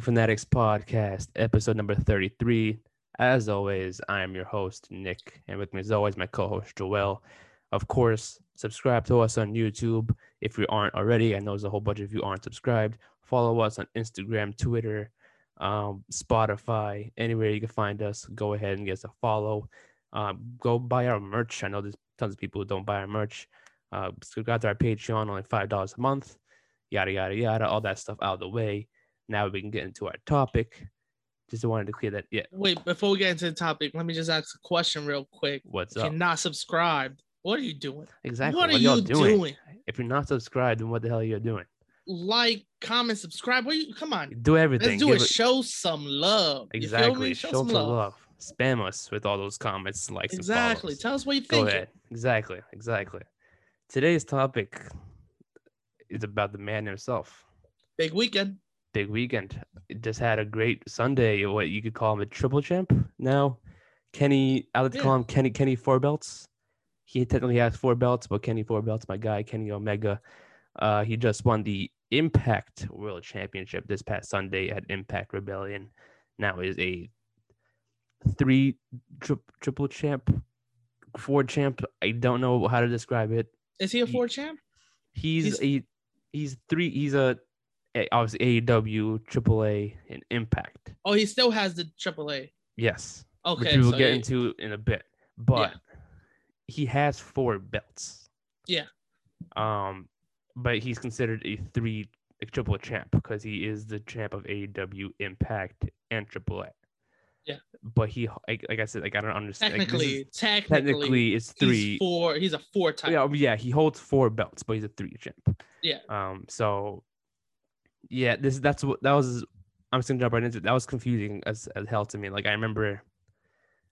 Fanatics podcast, episode number 33. As always, I am your host, Nick, and with me, as always, my co host, Joel. Of course, subscribe to us on YouTube if you aren't already. I know there's a whole bunch of you aren't subscribed. Follow us on Instagram, Twitter, um, Spotify, anywhere you can find us. Go ahead and get us a follow. Um, go buy our merch. I know there's tons of people who don't buy our merch. Uh, subscribe to our Patreon, only $5 a month. Yada, yada, yada, all that stuff out of the way. Now we can get into our topic. Just wanted to clear that. Yeah. Wait, before we get into the topic, let me just ask a question real quick. What's if up? you're not subscribed, what are you doing? Exactly. What are y'all doing? doing? If you're not subscribed, then what the hell are you doing? Like, comment, subscribe. What you come on? Do everything. Let's do Give it. Show some love. You Exactly. me? Show, some some love. Spam us with all those comments, likes, Exactly. Tell us what you Go think. ahead. Exactly. Exactly. Today's topic is about the man himself. Big weekend. Big weekend. It just had a great Sunday. What you could call him a triple champ now. Kenny, I like to call him Kenny Kenny Four Belts. He technically has four belts, but Kenny Four Belts, my guy, Kenny Omega. Uh, he just won the Impact World Championship this past Sunday at Impact Rebellion. Now is a three tri- triple champ, four champ. I don't know how to describe it. Is he a four champ? He's a he's three. He's a obviously AEW, AAA, and Impact. Oh, he still has the AAA. Yes, Okay. which we will so get he- into in a bit. But he has four belts. Yeah. Um, but he's considered a three a triple champ because he is the champ of AEW, Impact, and AAA. Yeah. But he, like, like I said, like I don't understand. like, technically, is- technically, technically, it's three. He's four. He's a four time. Yeah, yeah, he holds four belts, but he's a three champ. Yeah. Um. So, yeah, this that's what that was. I'm just gonna jump right into it. That was confusing as as hell to me. Like I remember,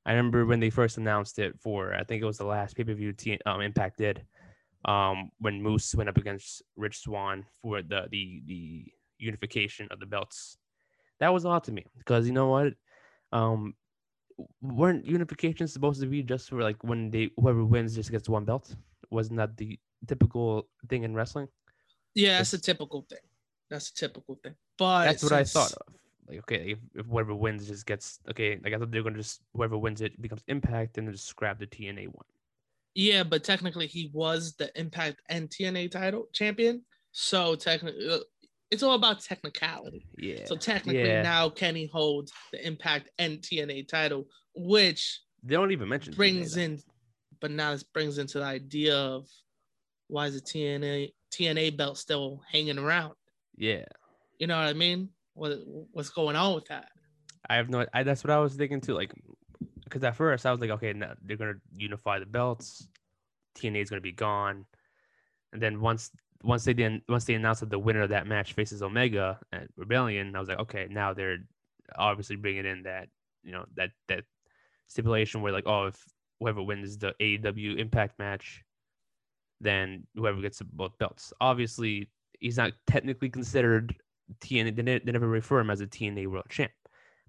I remember when they first announced it for I think it was the last pay per view T um Impact did, um when Moose went up against Rich Swann for the the the unification of the belts. That was odd to me because you know what, um, weren't unifications supposed to be just for like when they whoever wins just gets one belt? Wasn't that the typical thing in wrestling? Yeah, that's a typical thing. That's a typical thing. But That's what I thought of. Like, okay, if, if whoever wins just gets okay, like I thought they're gonna just whoever wins it becomes Impact and then just grab the TNA one. Yeah, but technically he was the Impact and TNA title champion. So technically, uh, it's all about technicality. Yeah. So technically Yeah. now Kenny holds the Impact and TNA title, which they don't even mention brings though. in, but now this brings into the idea of why is the TNA TNA belt still hanging around? Yeah. You know what I mean? What what's going on with that? I have no. I, that's what I was thinking too. Like, because at first I was like, okay, now they're gonna unify the belts. TNA is gonna be gone, and then once once they didn't once they announced that the winner of that match faces Omega at Rebellion, I was like, okay, now they're obviously bringing in that you know that that stipulation where like, oh, if whoever wins the AEW Impact match, then whoever gets both belts. Obviously, he's not technically considered TNA. They, they never refer him as a TNA World Champ,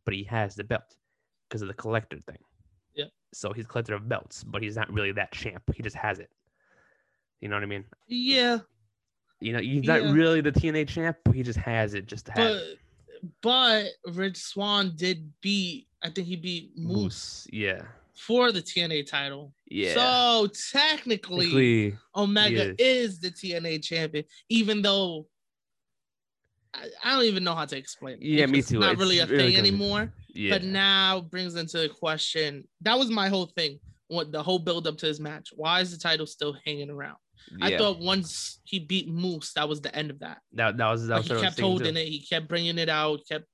but he has the belt because of the collector thing. Yep. So he's collector of belts, but he's not really that champ. He just has it. You know what I mean? Yeah, You know, he's Yeah. not really the TNA champ, but he just has it just to have but it. but Rich Swann did beat. I think he beat Moose, Moose. Yeah. For the TNA title. Yeah. So technically, Technically, Omega is. is the TNA champion, even though I, I don't even know how to explain. it. Yeah, me too. It's. Not It's really a really thing anymore. yeah. But now brings into the question. That was my whole thing. What the whole build up to his match? Why is the title still hanging around? I thought once he beat Moose, that was the end of that. that, that was that was he kept thinking, too. holding it. He kept bringing it out. Kept.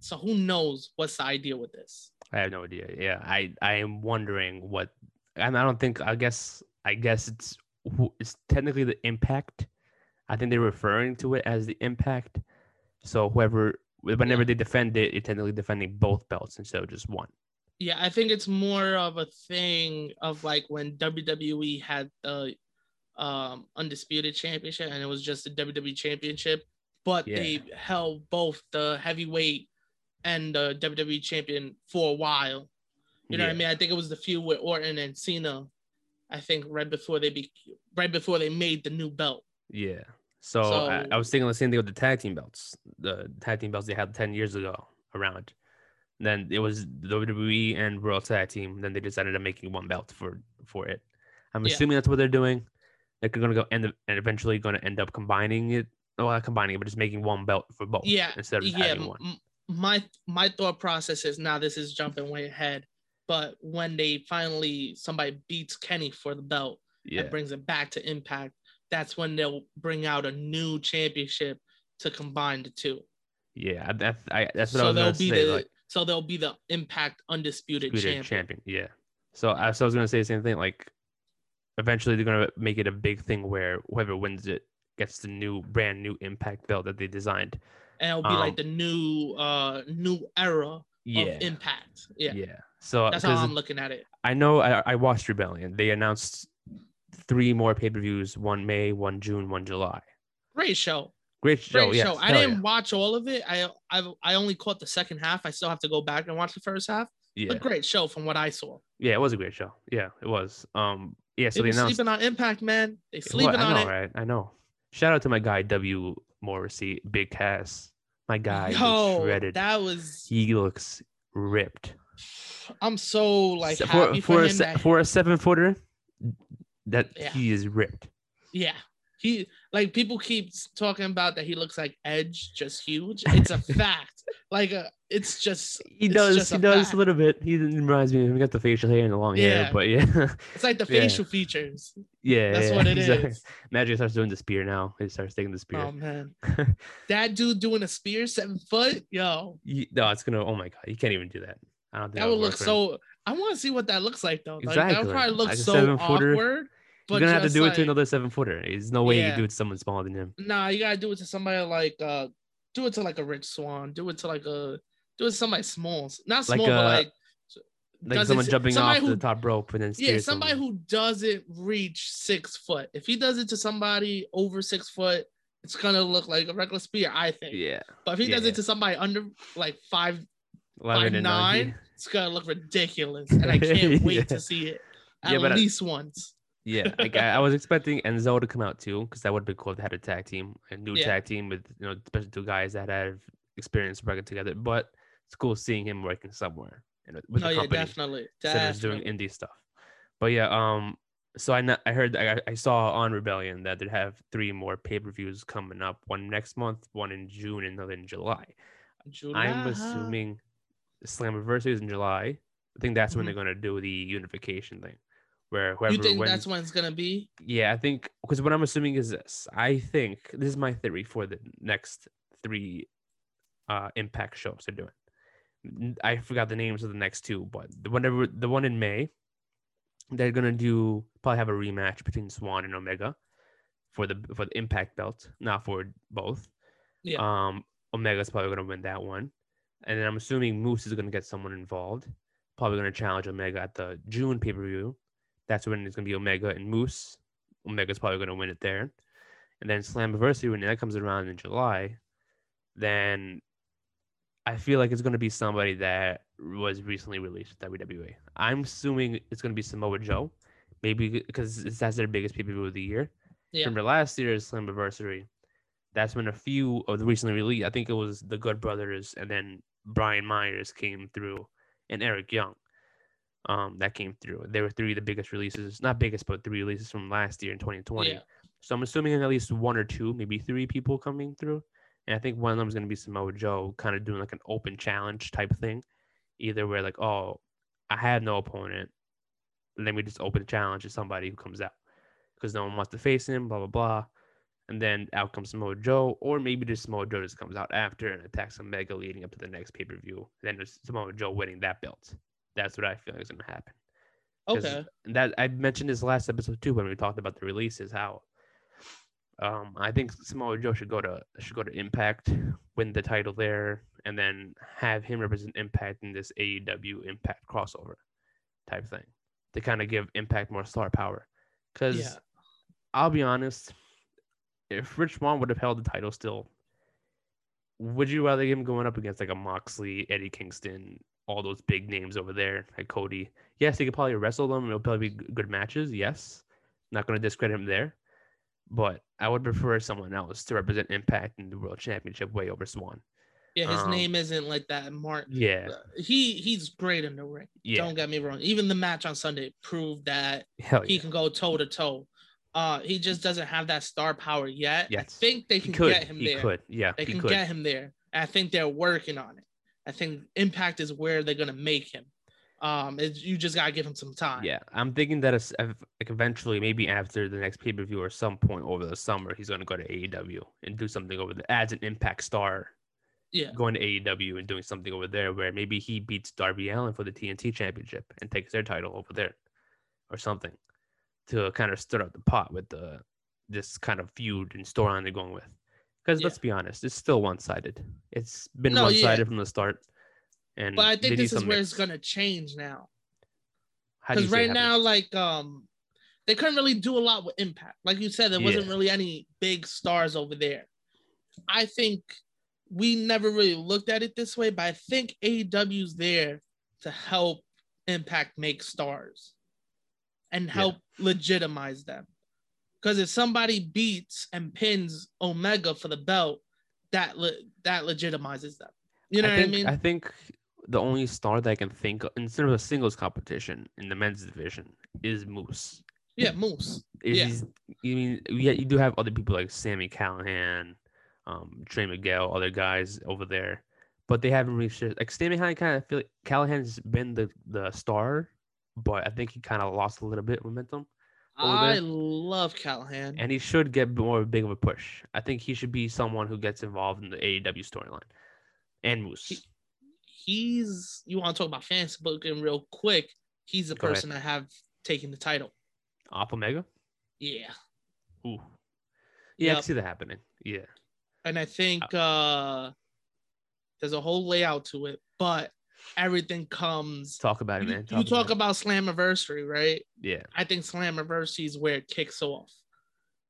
So who knows what's the idea with this? I have no idea. Yeah, I I am wondering what, and I don't think. I guess I guess it's it's technically the impact. I think they're referring to it as the impact. So whoever, whenever Yeah. they defend it, it's technically defending both belts instead of just one. Yeah, I think it's more of a thing of like when WWE had the um undisputed championship and it was just the WWE championship, but Yeah. they held both the heavyweight and the WWE champion for a while. You know what I mean? I think it was the feud with Orton and Cena. I think right before they be right before they made the new belt. Yeah. So, I, I was thinking the same thing with the tag team belts. The tag team belts they had ten years ago around. Then it was WWE and World Tag Team. Then they decided on making one belt for for it. I'm Yeah. assuming that's what they're doing. They're gonna go end up, and eventually going to end up combining it. Well, not combining it, but just making one belt for both. Yeah, Instead of yeah. having one. m- My my thought process is now this is jumping way ahead, but when they finally somebody beats Kenny for the belt Yeah. and brings it back to Impact, that's when they'll bring out a new championship to combine the two. Yeah. that's I, that's what I So was they'll gonna be say. the like, so they'll be the Impact undisputed Undisputed champion. champion. Yeah. So I, so I was gonna say the same thing. Like, eventually they're gonna make it a big thing where whoever wins it gets the new brand new Impact belt that they designed. And it'll be Um, like the new uh new era Yeah. of Impact. Yeah. Yeah. So That's how I'm looking at it. I know I, I watched Rebellion. They announced three more pay per views: one May, one June, one July. Great show. Great show. Great yes, show. I hell didn't yeah. watch all of it. I I I only caught the second half. I still have to go back and watch the first half. Yeah. But great show from what I saw. Yeah, it was a great show. Yeah, it was. Um, yeah. So People they announced. sleeping on Impact, man. They Well, sleeping I on know, it. right? I know. Shout out to my guy W Morrissey, Big Cass. My guy, Yo, shredded. that was. He looks ripped. I'm so like Se- happy for, for, a that- for a seven footer, that Yeah. he is ripped. yeah, he like people keep talking about that he looks like Edge, just huge. It's a fact. Like uh, it's just He It's does. just He a does fact. a little bit. He reminds me. of He got the facial hair and the long hair, Yeah. but yeah, it's like the Yeah. facial features. yeah. That's yeah, what it is. exactly. Magic starts doing the spear now. He starts taking the spear. Oh man, that dude doing a spear seven foot, yo, He- no, it's gonna. Oh my god, he can't even do that. I don't think that would look so. I want to see what that looks like though. Like, that would probably look Like so awkward. But You're gonna have to do it to another seven footer. There's no way you can do it to someone smaller than him. Nah, you gotta do it to somebody like uh do it to like a Rich Swann. Do it to like a do it to somebody small. Not Like small, but a- like Like someone jumping off who- the top rope and then yeah, somebody someone. who doesn't reach six foot. If he does it to somebody over six foot, it's gonna look like a regular spear, I think. Yeah, But if he does yeah. it to somebody under like five, 11 five nine, it's gonna look ridiculous. And I can't wait Yeah. to see it at Yeah, but I- least once. Yeah, like I, I was expecting Enzo to come out too, because that would be cool if they had a tag team, a new Yeah. tag team with you know, especially two guys that have experience working together. But it's cool seeing him working somewhere and with- with oh the yeah, company definitely. instead of doing indie stuff. But yeah, um, so I I heard I, I saw on Rebellion that they have three more pay per views coming up, one next month, one in June, and another in July. I'm assuming Slammiversary is in July. I think that's when Mhm. they're gonna do the unification thing, where whoever You think wins. that's when it's gonna be? Yeah, I think because what I'm assuming is this. I think this is my theory for the next three uh impact shows they're doing. I forgot the names of the next two, but the whenever the one in May, they're gonna do probably have a rematch between Swann and Omega for the for the impact belt, not for both. Yeah. Um Omega's probably gonna win that one. And then I'm assuming Moose is gonna get someone involved. Probably gonna challenge Omega at the June pay-per-view. That's when it's gonna be Omega and Moose. Omega's probably gonna win it there. And then Slammiversary when that comes around in July, then I feel like it's gonna be somebody that was recently released with WWE. I'm assuming it's gonna be Samoa Joe, maybe because that's their biggest pay-per-view of the year. Yeah. Remember last year's Slammiversary, that's when a few of the recently released, I think it was the Good Brothers and then Brian Myers came through and Eric Young. Um, that came through. There were three of the biggest releases, not biggest, but three releases from last year in 2020. Yeah. So I'm assuming at least one or two, maybe three people coming through. And I think one of them is going to be Samoa Joe, kind of doing like an open challenge type thing. Either where like, oh, I have no opponent. Let me just open a challenge to somebody who comes out because no one wants to face him, blah, blah, blah. And then out comes Samoa Joe, or maybe just Samoa Joe just comes out after and attacks Omega leading up to the next pay per view. Then there's Samoa Joe winning that belt. That's what I feel like is going to happen. Okay. And that I mentioned this last episode too when we talked about the releases. How um, I think Samoa Joe should go to should go to Impact, win the title there, and then have him represent Impact in this AEW Impact crossover type thing to kind of give Impact more star power. Because Yeah. I'll be honest, if Rich Swann would have held the title still, would you rather him going up against like a Moxley, Eddie Kingston, all those big names over there, like Cody? Yes, he could probably wrestle them. It'll probably be good matches. Yes, not going to discredit him there. but I would prefer someone else to represent Impact in the World Championship way over Swann. Yeah, his Um, name isn't like that. Mark. Yeah, He he's great in the ring. Yeah. Don't get me wrong. Even the match on Sunday proved that hell he yeah. can go toe to toe. Uh, he just doesn't have that star power yet. Yes. I think they He can could. get him He there. could. Yeah, They he can could. get him there. I think they're working on it. I think Impact is where they're gonna make him. Um, it's, you just gotta give him some time. Yeah, I'm thinking that it's, like eventually, maybe after the next pay per view or some point over the summer, he's going to go to AEW and do something over there as an Impact star, Yeah. going to AEW and doing something over there where maybe he beats Darby Allin for the TNT Championship and takes their title over there, or something, to kind of stir up the pot with the this kind of feud and storyline they're going with. Because Yeah. let's be honest, it's still one sided. It's been No, one yeah. sided from the start. And But I think this is where mix. it's gonna change now. How do you Because right now, like um, they couldn't really do a lot with Impact. Like you said, there wasn't really any big stars over there. I think we never really looked at it this way, but I think AEW's there to help Impact make stars and Yeah. help legitimize them. Because if somebody beats and pins Omega for the belt, that le- that legitimizes them. You know I what think, I mean? I think the only star that I can think of instead of a singles competition in the men's division is Moose. yeah, Moose. Is Yeah. you mean yeah, you do have other people like Sami Callihan, um, Trey Miguel, other guys over there, but they haven't reached it. Like Sami Callihan, kind of feel like Callihan's been the the star, but I think he kind of lost a little bit of momentum, I love Callihan. and he should get more of a big of a push. I think he should be someone who gets involved in the AEW storyline, and Moose. he's you want to talk about fans booking real quick. He's the Go ahead. person that have taken the title. Off Omega. Yeah. Ooh. Yeah, I Yep. can see that happening. Yeah. And I think uh there's a whole layout to it, but everything comes Talk about it, you, man. you talk about Slammiversary, right? Yeah. I think Slammiversary is where it kicks off.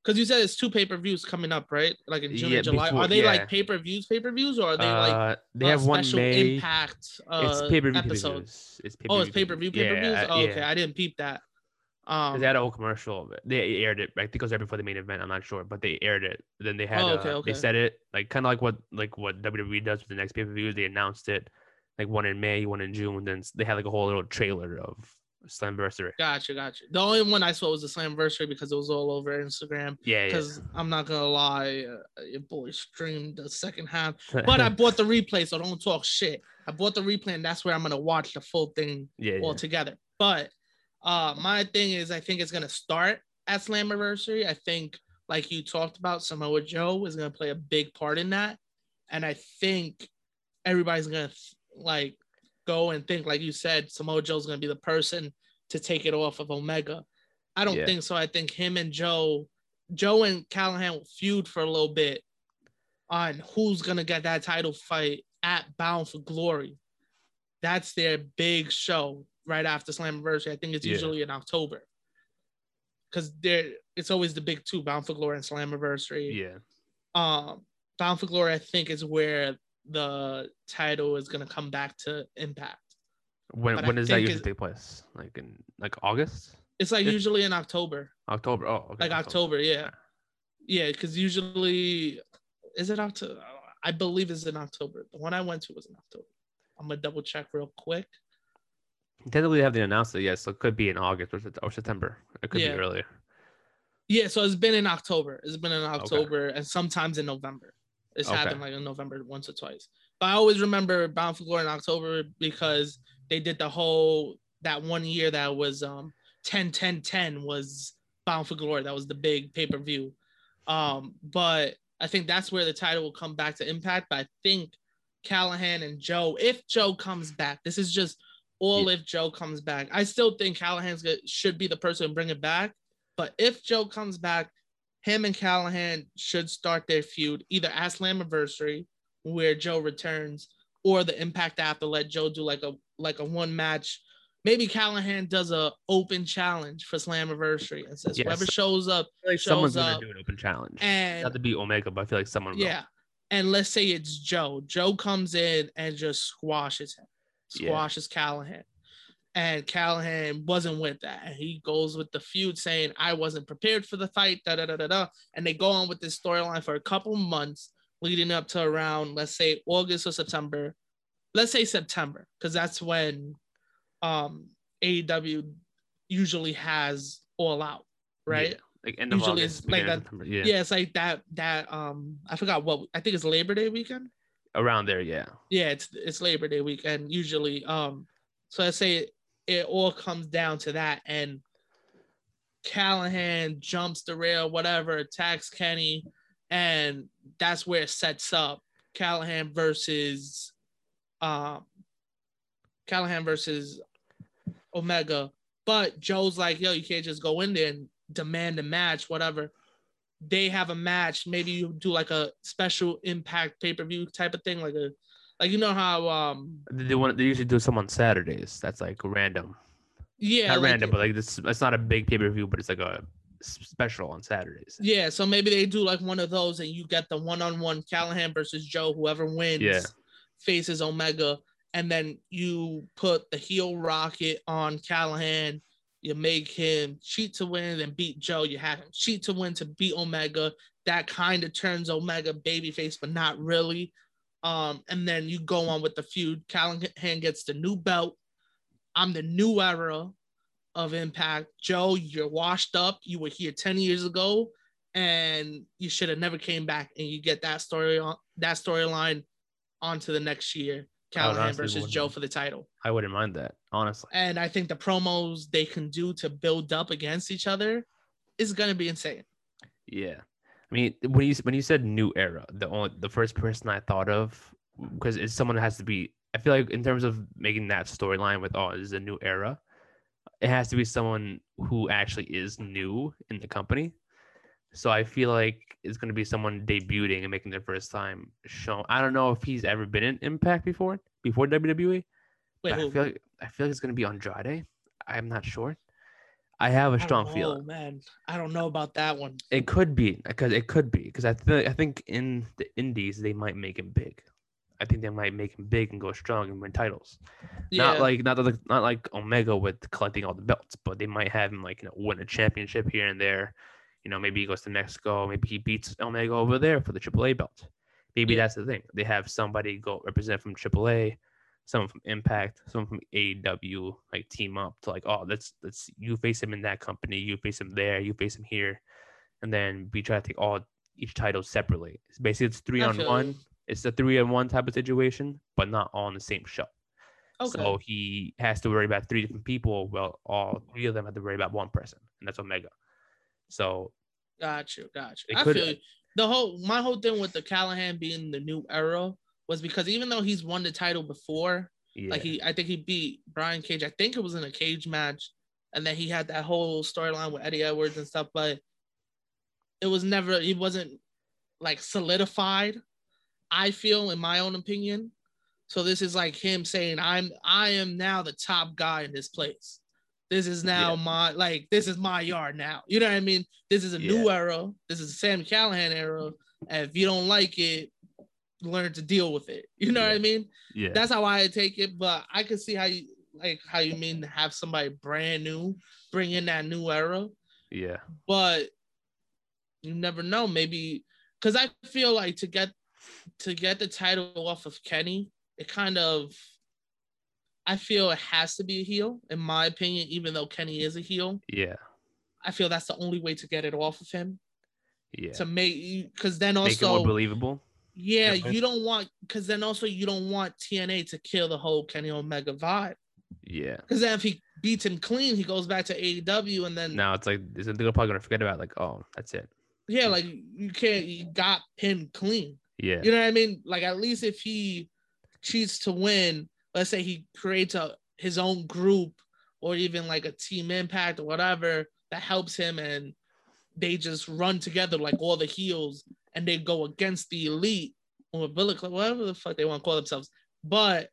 Because you said it's two pay-per-views coming up, right? Like in June Yeah, and July. before- are they yeah. like pay-per-views, pay-per-views, or are they like uh, they uh, have one special May. impact uh, it's pay per view episodes? It's Oh, it's pay-per-view, pay-per-views. Yeah, oh, yeah. okay, I didn't peep that. Um, They had a whole commercial. of it. They aired it. I think it was right before the main event. I'm not sure, but they aired it. Then they had. Oh, uh, okay, okay. They said it like kind of like what like what WWE does with the next pay per view. They announced it, like one in May, one in June. Then they had like a whole little trailer of Slammiversary. Gotcha, gotcha. The only one I saw was the Slammiversary because it was all over Instagram. Yeah, yeah. Because I'm not gonna lie, uh, your boy streamed the second half, but I bought the replay, so don't talk shit. I bought the replay, and that's where I'm gonna watch the full thing yeah, yeah. all together. But uh, my thing is, I think it's gonna start at Slammiversary. I think, like you talked about, Samoa Joe is gonna play a big part in that, and I think everybody's gonna th- like go and think, like you said, Samoa Joe's gonna be the person to take it off of Omega. I don't Yeah. think so. I think him and Joe, Joe and Callihan will feud for a little bit on who's gonna get that title fight at Bound for Glory. That's their big show right after Slammiversary. I think it's Yeah. usually in October. Because there it's always the big two, Bound for Glory and Slammiversary. yeah. Um, Bound for Glory, I think, is where the title is gonna come back to Impact. When but I when does that usually take place? Like in like August, It's like usually in October. October? Oh, okay. like October, yeah, yeah. Because usually, is it October? I believe it's in October. The one I went to was in October. I'm gonna double check real quick. Technically, they haven't announced it yet, so it could be in August or, or September. It could Yeah. be earlier. Yeah, so it's been in October. It's been in October and sometimes in November. It's Okay. happened like in November once or twice. But I always remember Bound for Glory in October because they did the whole that one year that was um 10 10 10 was Bound for Glory. That was the big pay-per-view. Um, but I think that's where the title will come back to impact. But I think Callihan and Joe, if Joe comes back, this is just all if Joe comes back. I still think Callihan's good, should be the person to bring it back. But if Joe comes back, him and Callihan should start their feud either at Slammiversary, where Joe returns, or the Impact after let Joe do like a like a one match. Maybe Callihan does a open challenge for Slammiversary and says Yes. whoever shows up like shows someone's up gonna do an open challenge. and Not to be Omega, but I feel like someone will. yeah. And let's say it's Joe. Joe comes in and just squashes him, Yeah. squashes Callihan. And Callihan wasn't with that. And he goes with the feud saying, I wasn't prepared for the fight, da da da da da. And they go on with this storyline for a couple months leading up to around, let's say August or September. Let's say September, because that's when um AEW usually has all out, right? Yeah, like end of Usually August, it's like that-. Yeah. yeah, it's like that that um I forgot what I think it's Labor Day weekend. around there. Yeah. Yeah, it's it's Labor Day weekend usually. Um, so I say it, all comes down to that, and Callihan jumps the rail, whatever, attacks Kenny, and that's where it sets up Callihan versus um Callihan versus Omega. But Joe's like, yo, you can't just go in there and demand a match, whatever. They have a match. Maybe you do like a special impact pay-per-view type of thing, like a like you know how um They want they usually do some on Saturdays. That's like random. yeah not like- random, but like this. It's not a big pay per view, but it's like a special on Saturdays. yeah so maybe they do like one of those and you get the one-on-one Callihan versus Joe whoever wins Yeah. faces Omega and then you put the heel rocket on Callihan you make him cheat to win and beat Joe you have him cheat to win to beat Omega that kind of turns Omega babyface but not really um and then you go on with the feud Callihan gets the new belt I'm the new era of Impact. Joe, you're washed up. You were here 10 years ago and you should have never came back. And you get that story on that storyline onto the next year. Callihan versus wouldn't. Joe for the title. I wouldn't mind that, honestly. And I think the promos they can do to build up against each other is gonna be insane. Yeah, I mean, when you when you said new era, the only the first person I thought of because it's someone that has to be. I feel like in terms of making that storyline with oh, this is a new era, it has to be someone who actually is new in the company. So I feel like it's going to be someone debuting and making their first time show. I don't know if he's ever been in Impact before, before WWE. Wait, I feel like I feel like it's going to be Andrade. I'm not sure. I have a strong feeling. man. I don't know about that one. It could be because it could be because I think I think in the Indies they might make him big. I think they might make him big and go strong and win titles. Yeah, Not like not like not like Omega with collecting all the belts, but they might have him like you know win a championship here and there. You know, maybe he goes to Mexico, maybe he beats Omega over there for the AAA belt. Maybe Yeah. that's the thing. They have somebody go represent from AAA, someone from Impact, someone from AEW, like team up to like, oh, let's let's you face him in that company, you face him there, you face him here, and then we try to take all each title separately. It's basically it's three on one. It's a three on one type of situation, but not all on the same show. okay. So he has to worry about three different people. Well, all three of them have to worry about one person, and that's Omega. So Got you, got you. I feel you. the whole my whole thing with the Callihan being the new era was because even though he's won the title before, yeah, like he I think he beat Brian Cage. I think it was in a cage match, and then he had that whole storyline with Eddie Edwards and stuff, but it was never he wasn't like solidified, I feel, in my own opinion. So this is like him saying, I'm I am now the top guy in this place. This is now Yeah. my like this is my yard now. You know what I mean? This is a new era. This is a Sam Callihan era. And if you don't like it, learn to deal with it. You know what I mean? yeah, That's how I take it. But I can see how you like how you mean to have somebody brand new bring in that new era yeah, but you never know. Maybe because I feel like to get to get the title off of Kenny, it kind of I feel it has to be a heel, in my opinion, even though Kenny is a heel. yeah, I feel that's the only way to get it off of him. yeah. To make because then also Make it more believable. Yeah, you don't want because then also you don't want TNA to kill the whole Kenny Omega vibe. Yeah. Because then if he beats him clean, he goes back to AEW and then Now it's like they're probably gonna forget about like oh that's it. yeah, like you can't you got him clean. Yeah, You know what I mean? Like at least if he cheats to win, let's say he creates a his own group or even like a team impact or whatever that helps him and they just run together like all the heels and they go against the elite or Bullet Club, whatever the fuck they want to call themselves. But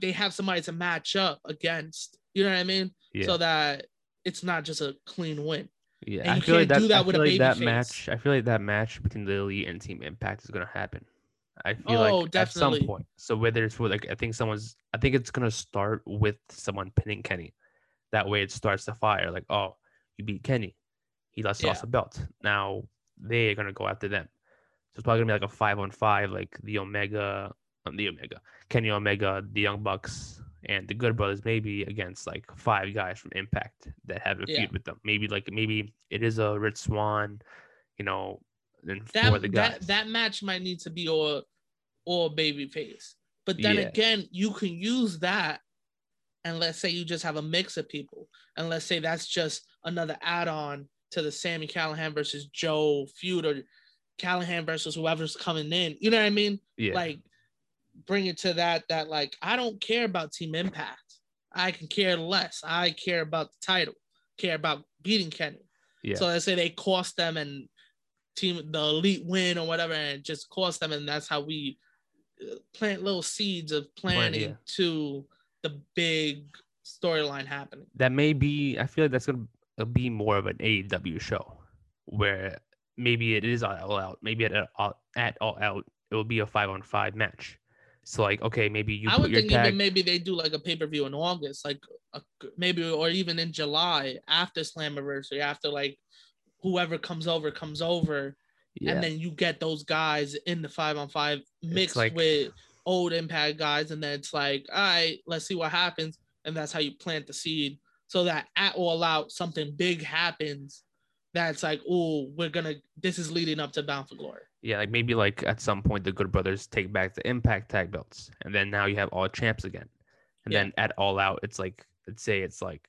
they have somebody to match up against. You know what I mean? yeah, So that it's not just a clean win. yeah. and I feel like that. do that I feel like that face. match. I feel like that match between the elite and Team Impact is gonna happen. I feel Oh, like at some point. So whether it's with like I think someone's I think it's gonna start with someone pinning Kenny. That way it starts the fire. Like, oh, you beat Kenny. He lost Yeah. lost the belt. Now they're gonna go after them. So it's probably gonna be like a five on five, like the Omega um, the Omega, Kenny Omega, the Young Bucks, and the Good Brothers, maybe against like five guys from Impact that have a Yeah. feud with them. Maybe like maybe it is a Rich Swann, you know, and that four of the guys. that that match might need to be all all baby face. But then Yeah. again, you can use that, and let's say you just have a mix of people, and let's say that's just another add-on to the Sami Callihan versus Joe feud, or Callihan versus whoever's coming in. You know what I mean? yeah, Like bring it to that that like I don't care about Team Impact. I can care less. I care about the title. Care about beating Kenny. yeah, So let's say they cost them and team the elite win or whatever, and just cost them, and that's how we uh, plant little seeds of planning yeah. to the big storyline happening. that may be. I feel like that's gonna uh, be more of an AEW show, where maybe it is all out. Maybe at all at all out, it will be a five on five match. So like, okay, maybe you I would your think tag. even maybe they do like a pay per view in August, like a, maybe or even in July after Slammiversary, after like whoever comes over comes over, yeah, and then you get those guys in the five on five mixed like- with old impact guys and then it's like all right let's see what happens and that's how you plant the seed so that at all out something big happens that's like oh we're gonna this is leading up to bound for glory Yeah, like maybe like at some point the Good Brothers take back the Impact tag belts, and then now you have all champs again. And Yeah. then at All Out, it's like let's say it's like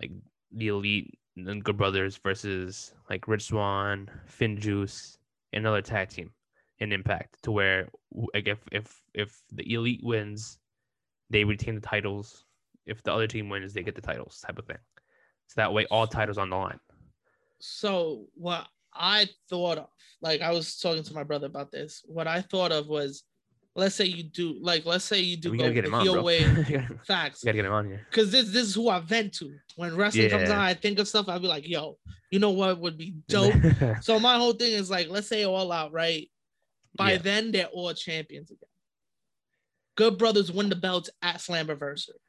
like the Elite and Good Brothers versus like Rich Swann, Finn Juice, another tag team in Impact, to where like if if if the Elite wins, they retain the titles. If the other team wins, they get the titles, type of thing. So that way, all titles on the line. so what i thought of like i was talking to my brother about this what i thought of was let's say you do like let's say you do we go get him on, heel way facts we gotta get him on here. because this this is who I vent to. When wrestling comes on, I think of stuff. I'll be like, "Yo, you know what would be dope?" so my whole thing is like, let's say all out, right? By Yeah. then, they're all champions again. Good brothers win the belts at Slammiversary.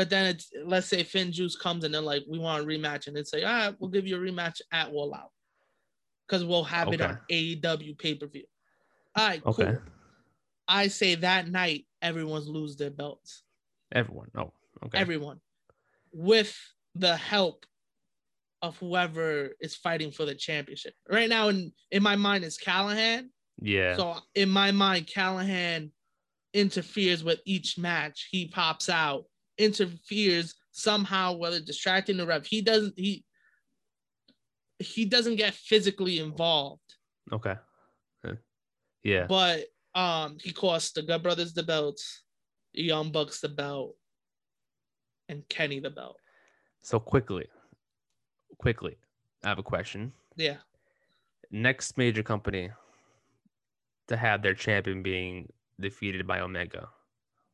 But then it's let's say FinJuice comes and they're like, we want a rematch, and they say, all right, we'll give you a rematch at All Out. Because we'll have it on AEW pay-per-view. All right, cool. Okay. I say that night, everyone's lose their belts. Everyone. Oh, okay. everyone with the help of whoever is fighting for the championship. Right now, in, in my mind, is Callihan. yeah. So in my mind, Callihan interferes with each match. He pops out, interferes somehow, whether distracting the ref. He doesn't he he doesn't get physically involved, okay. Yeah. but um he costs the Good Brothers the belts, the Young Bucks the belt, and Kenny the belt. So quickly, quickly, I have a question. Yeah. Next major company to have their champion being defeated by Omega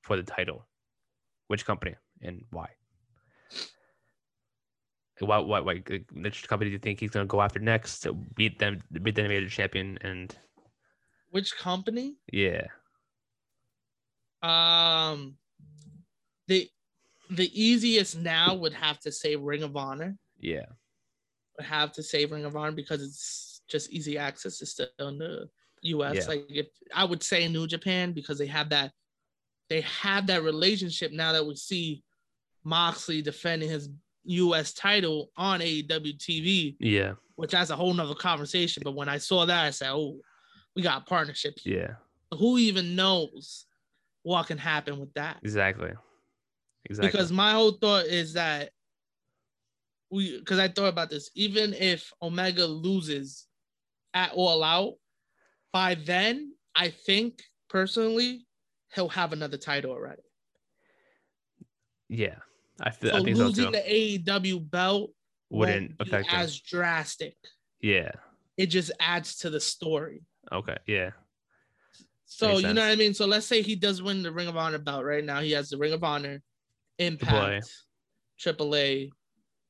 for the title. Which company and why? Why, why, like, which company do you think he's gonna go after next to beat them, beat the major champion? And Which company? yeah, Um, the the easiest now would have to say Ring of Honor. yeah, Would have to say Ring of Honor because it's just easy access. It's still in the U.S. Yeah. Like if I would say New Japan because they have that they have that relationship now that we see Moxley defending his U.S. title on AEW TV, yeah, which that's a whole nother conversation. But when I saw that, I said, "Oh, we got a partnership here." yeah, Who even knows what can happen with that? exactly, exactly. because my whole thought is that we because I thought about this. Even if Omega loses at all out, by then I think personally he'll have another title already. yeah, I feel, So I think losing too. the AEW belt Wouldn't affect him. as drastic. Yeah. It just adds to the story. Okay. Yeah. So Makes you know what I mean. So let's say he does win the Ring of Honor belt right now. He has the Ring of Honor, Impact, AAA,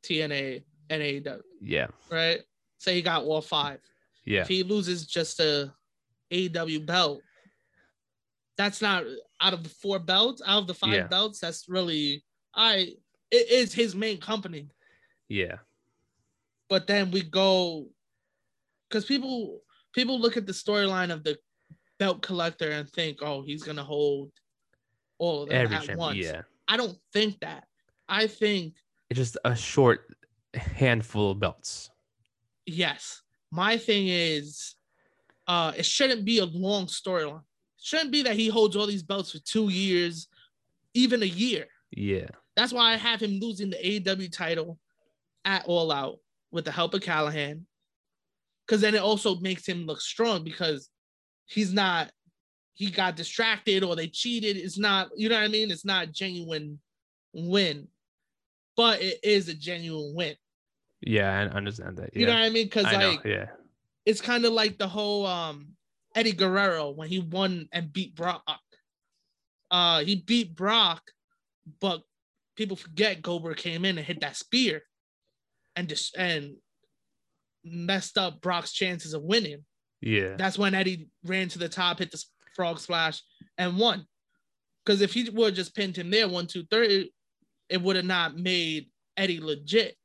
TNA, and AEW. Yeah. Right. Say he got all five. Yeah. If he loses just a AEW belt. That's not out of the four belts, out of the five Yeah. belts. That's really I. It is his main company, Yeah. but then we go because people people look at the storyline of the belt collector and think, oh, he's gonna hold all of them Every at champion. once. Yeah. I don't think that. I think It's just a short handful of belts. yes. My thing is, uh, it shouldn't be a long storyline. Shouldn't be that he holds all these belts for two years, even a year. Yeah. That's why I have him losing the AEW title at All Out with the help of Callihan. Because then it also makes him look strong because he's not, he got distracted or they cheated. It's not, you know what I mean? It's not a genuine win, but it is a genuine win. Yeah, I understand that. Yeah. You know what I mean? Because I know. like Yeah. it's kind of like the whole um Eddie Guerrero when he won and beat Brock. Uh he beat Brock, but people forget Goldberg came in and hit that spear and just and messed up Brock's chances of winning. Yeah. That's when Eddie ran to the top, hit the frog splash, and won. Because if he would have just pinned him there, one, two, three, it would have not made Eddie legit.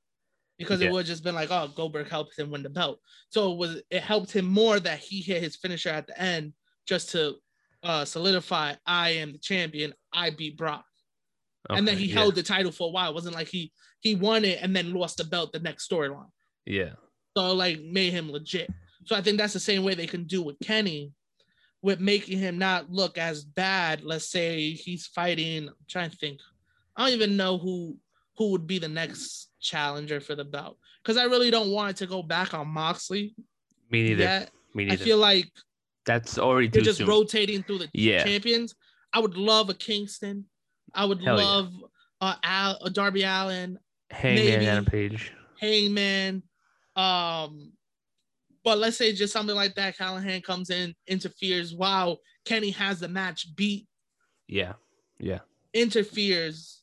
Because Yeah. it would have just been like, oh, Goldberg helped him win the belt. So it was it helped him more that he hit his finisher at the end just to uh, solidify I am the champion. I beat Brock. and then he yeah. held the title for a while. It wasn't like he he won it and then lost the belt the next storyline. Yeah. So like made him legit. So I think that's the same way they can do with Kenny, with making him not look as bad. Let's say he's fighting. I'm trying to think. I don't even know who who would be the next challenger for the belt because I really don't want it to go back on Moxley Me neither. yet. Me I neither. feel like That's already they're just soon. rotating through the Yeah. champions. I would love a Kingston. I would Hell yeah. love uh, Al, a Darby Allin. Hangman Adam Page. Hangman. Um, but let's say just something like that. Callihan comes in, interferes. Wow, Kenny has the match beat, Yeah. Yeah. interferes,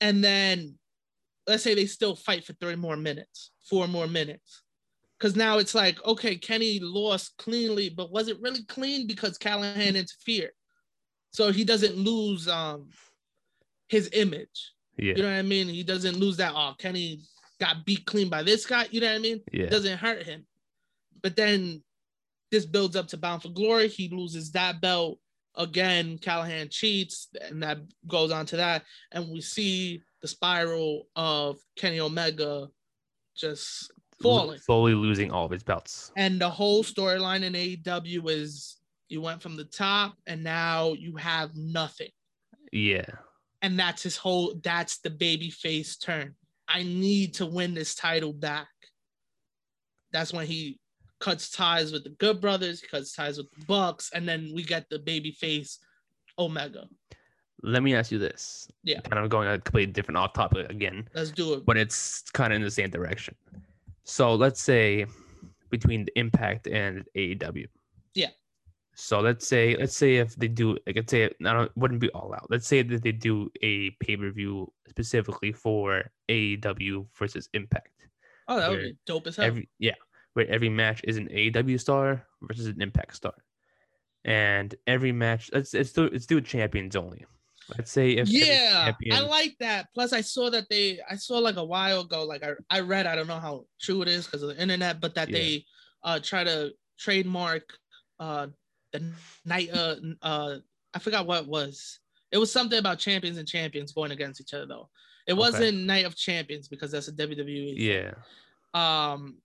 and then let's say they still fight for three more minutes, four more minutes. Because now it's like, okay, Kenny lost cleanly, but was it really clean because Callihan interfered? So he doesn't lose um his image. Yeah. You know what I mean? He doesn't lose that. Oh, Kenny got beat clean by this guy. You know what I mean? yeah. It doesn't hurt him. But then this builds up to Bound for Glory. He loses that belt again. Callihan cheats, and that goes on to that. And we see the spiral of Kenny Omega just falling. Slowly losing all of his belts. And the whole storyline in AEW is you went from the top and now you have nothing. Yeah. And that's his whole that's the baby face turn. I need to win this title back. That's when he cuts ties with the Good Brothers, cuts ties with the Bucks, and then we get the baby face Omega. Let me ask you this. Yeah. Kind of going a completely different off topic again, Let's do it. but it's kind of in the same direction. So let's say between the Impact and AEW. Yeah. So let's say let's say if they do like let's say I don't wouldn't be all out. Let's say that they do a pay per view specifically for AEW versus Impact. Oh, that would be dope as hell. every yeah where every match is an AEW star versus an Impact star, and every match let's let's do do champions only. Let's say if yeah, I like that. Plus, I saw that they, I saw like a while ago, like I, I read, I don't know how true it is because of the internet, but that Yeah. they uh try to trademark uh the night uh uh I forgot what it was. It was something about champions and champions going against each other though. It wasn't Night of Champions because that's a WWE. thing. yeah Um,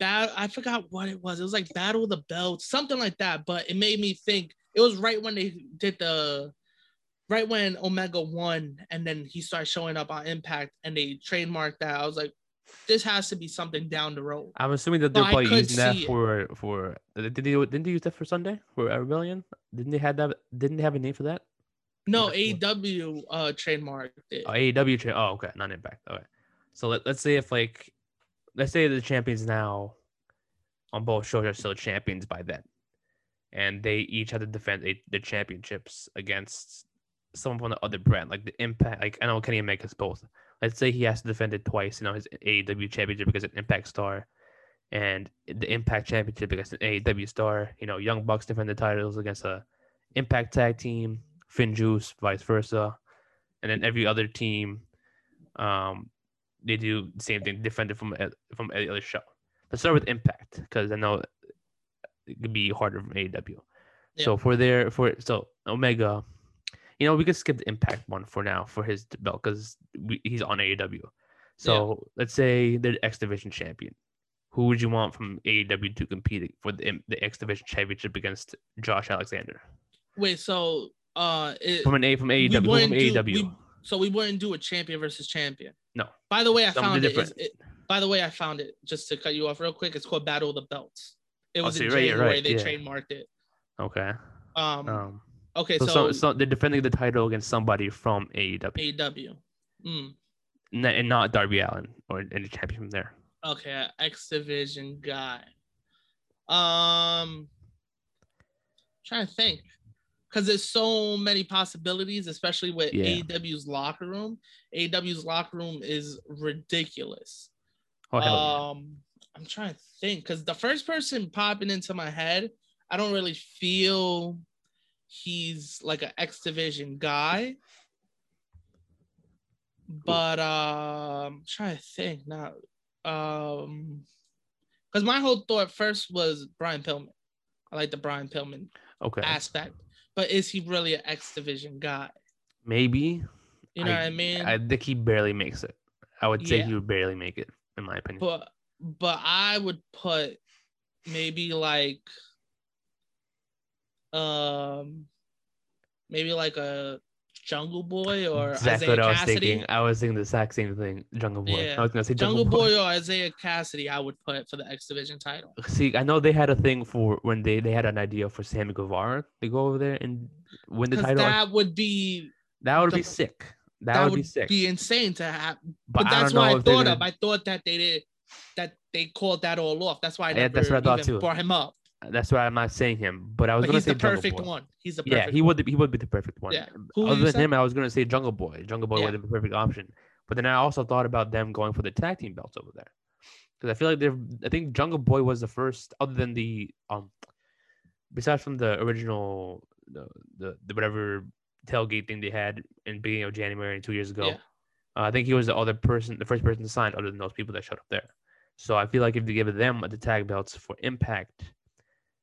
bat I forgot what it was. It was like Battle of the Belts, something like that. But it made me think. It was right when they did the, right when Omega won, and then he started showing up on Impact, and they trademarked that. I was like, this has to be something down the road. I'm assuming that they're I probably using that see it. for for did they didn't they use that for Sunday for a Rebellion? Didn't they have that? Didn't they have a name for that? No, AEW uh trademarked it. Oh, AEW. Cha- oh, okay, not Impact. Okay, so let, let's say if like, let's say the champions now on both shows are still champions by then, and they each had to defend a, the championships against someone from the other brand, like the Impact. Like I know Kenny Omega's both. Let's say he has to defend it twice. You know his AEW championship because an Impact star, and the Impact Championship against an AEW star. You know, Young Bucks defend the titles against a Impact Tag Team, FinJuice, vice versa, and then every other team, um, they do the same thing, defend it from from any other show. Let's start with Impact because I know it could be harder from AEW. So for their for so Omega, you know, we could skip the Impact one for now for his belt because he's on AEW. So let's say they're the X Division champion. Who would you want from AEW to compete for the the X Division championship against Josh Alexander Wait, so uh, it, from an A from AEW from do- AEW? we- so we wouldn't do a champion versus champion. No. By the way, I Something found it, different. it. By the way, I found it. Just to cut you off real quick, it's called Battle of the Belts. It Oh, was so in you're right, January. right, They yeah. trademarked it. okay. Um. Um. okay. So, So, so, they're defending the title against somebody from AEW, AW. Mm, n- and not Darby Allin or any champion from there. okay, X Division guy. Um. Trying to think, because there's so many possibilities, especially with Yeah. AEW's locker room. AW's locker room is ridiculous. Oh hell yeah. um i'm trying to think because the first person popping into my head i don't really feel he's like an x division guy but um I'm trying to think now um because my whole thought first was brian pillman i like the brian pillman Okay. aspect but is he really an x division guy Maybe. you know I- what i mean I think he barely makes it. I would say Yeah. he would barely make it, in my opinion. but but I would put maybe like um maybe like a Jungle Boy or exactly Isiah what I was Kassidy. thinking. I was thinking the exact same thing. Jungle Boy. Yeah. I was gonna say Jungle Jungle, Boy or Isiah Kassidy, I would put for the X Division title. See, I know they had a thing for when they they had an idea for Sammy Guevara to go over there and win the title. that would be that would the- be sick. That, that, would, would be sick. be insane to have. but But, that's what I thought of. I thought that they did that they called that all off. That's why I Yeah, that's what I thought too. brought him up. That's why I'm not saying him. But I was But gonna he's say the Jungle perfect Boy. one. He's the perfect Yeah, he would he would be the perfect one. Yeah. Who Other than said? him, I was gonna say Jungle Boy. Jungle Boy Yeah. would have been the perfect option. But then I also thought about them going for the tag team belts over there. Because I feel like they're I think Jungle Boy was the first other than the um besides from the original the the, the whatever tailgate thing they had in beginning of January two years ago. Yeah. Uh, I think he was the other person, the first person to sign other than those people that showed up there. So I feel like if they give them the tag belts for Impact,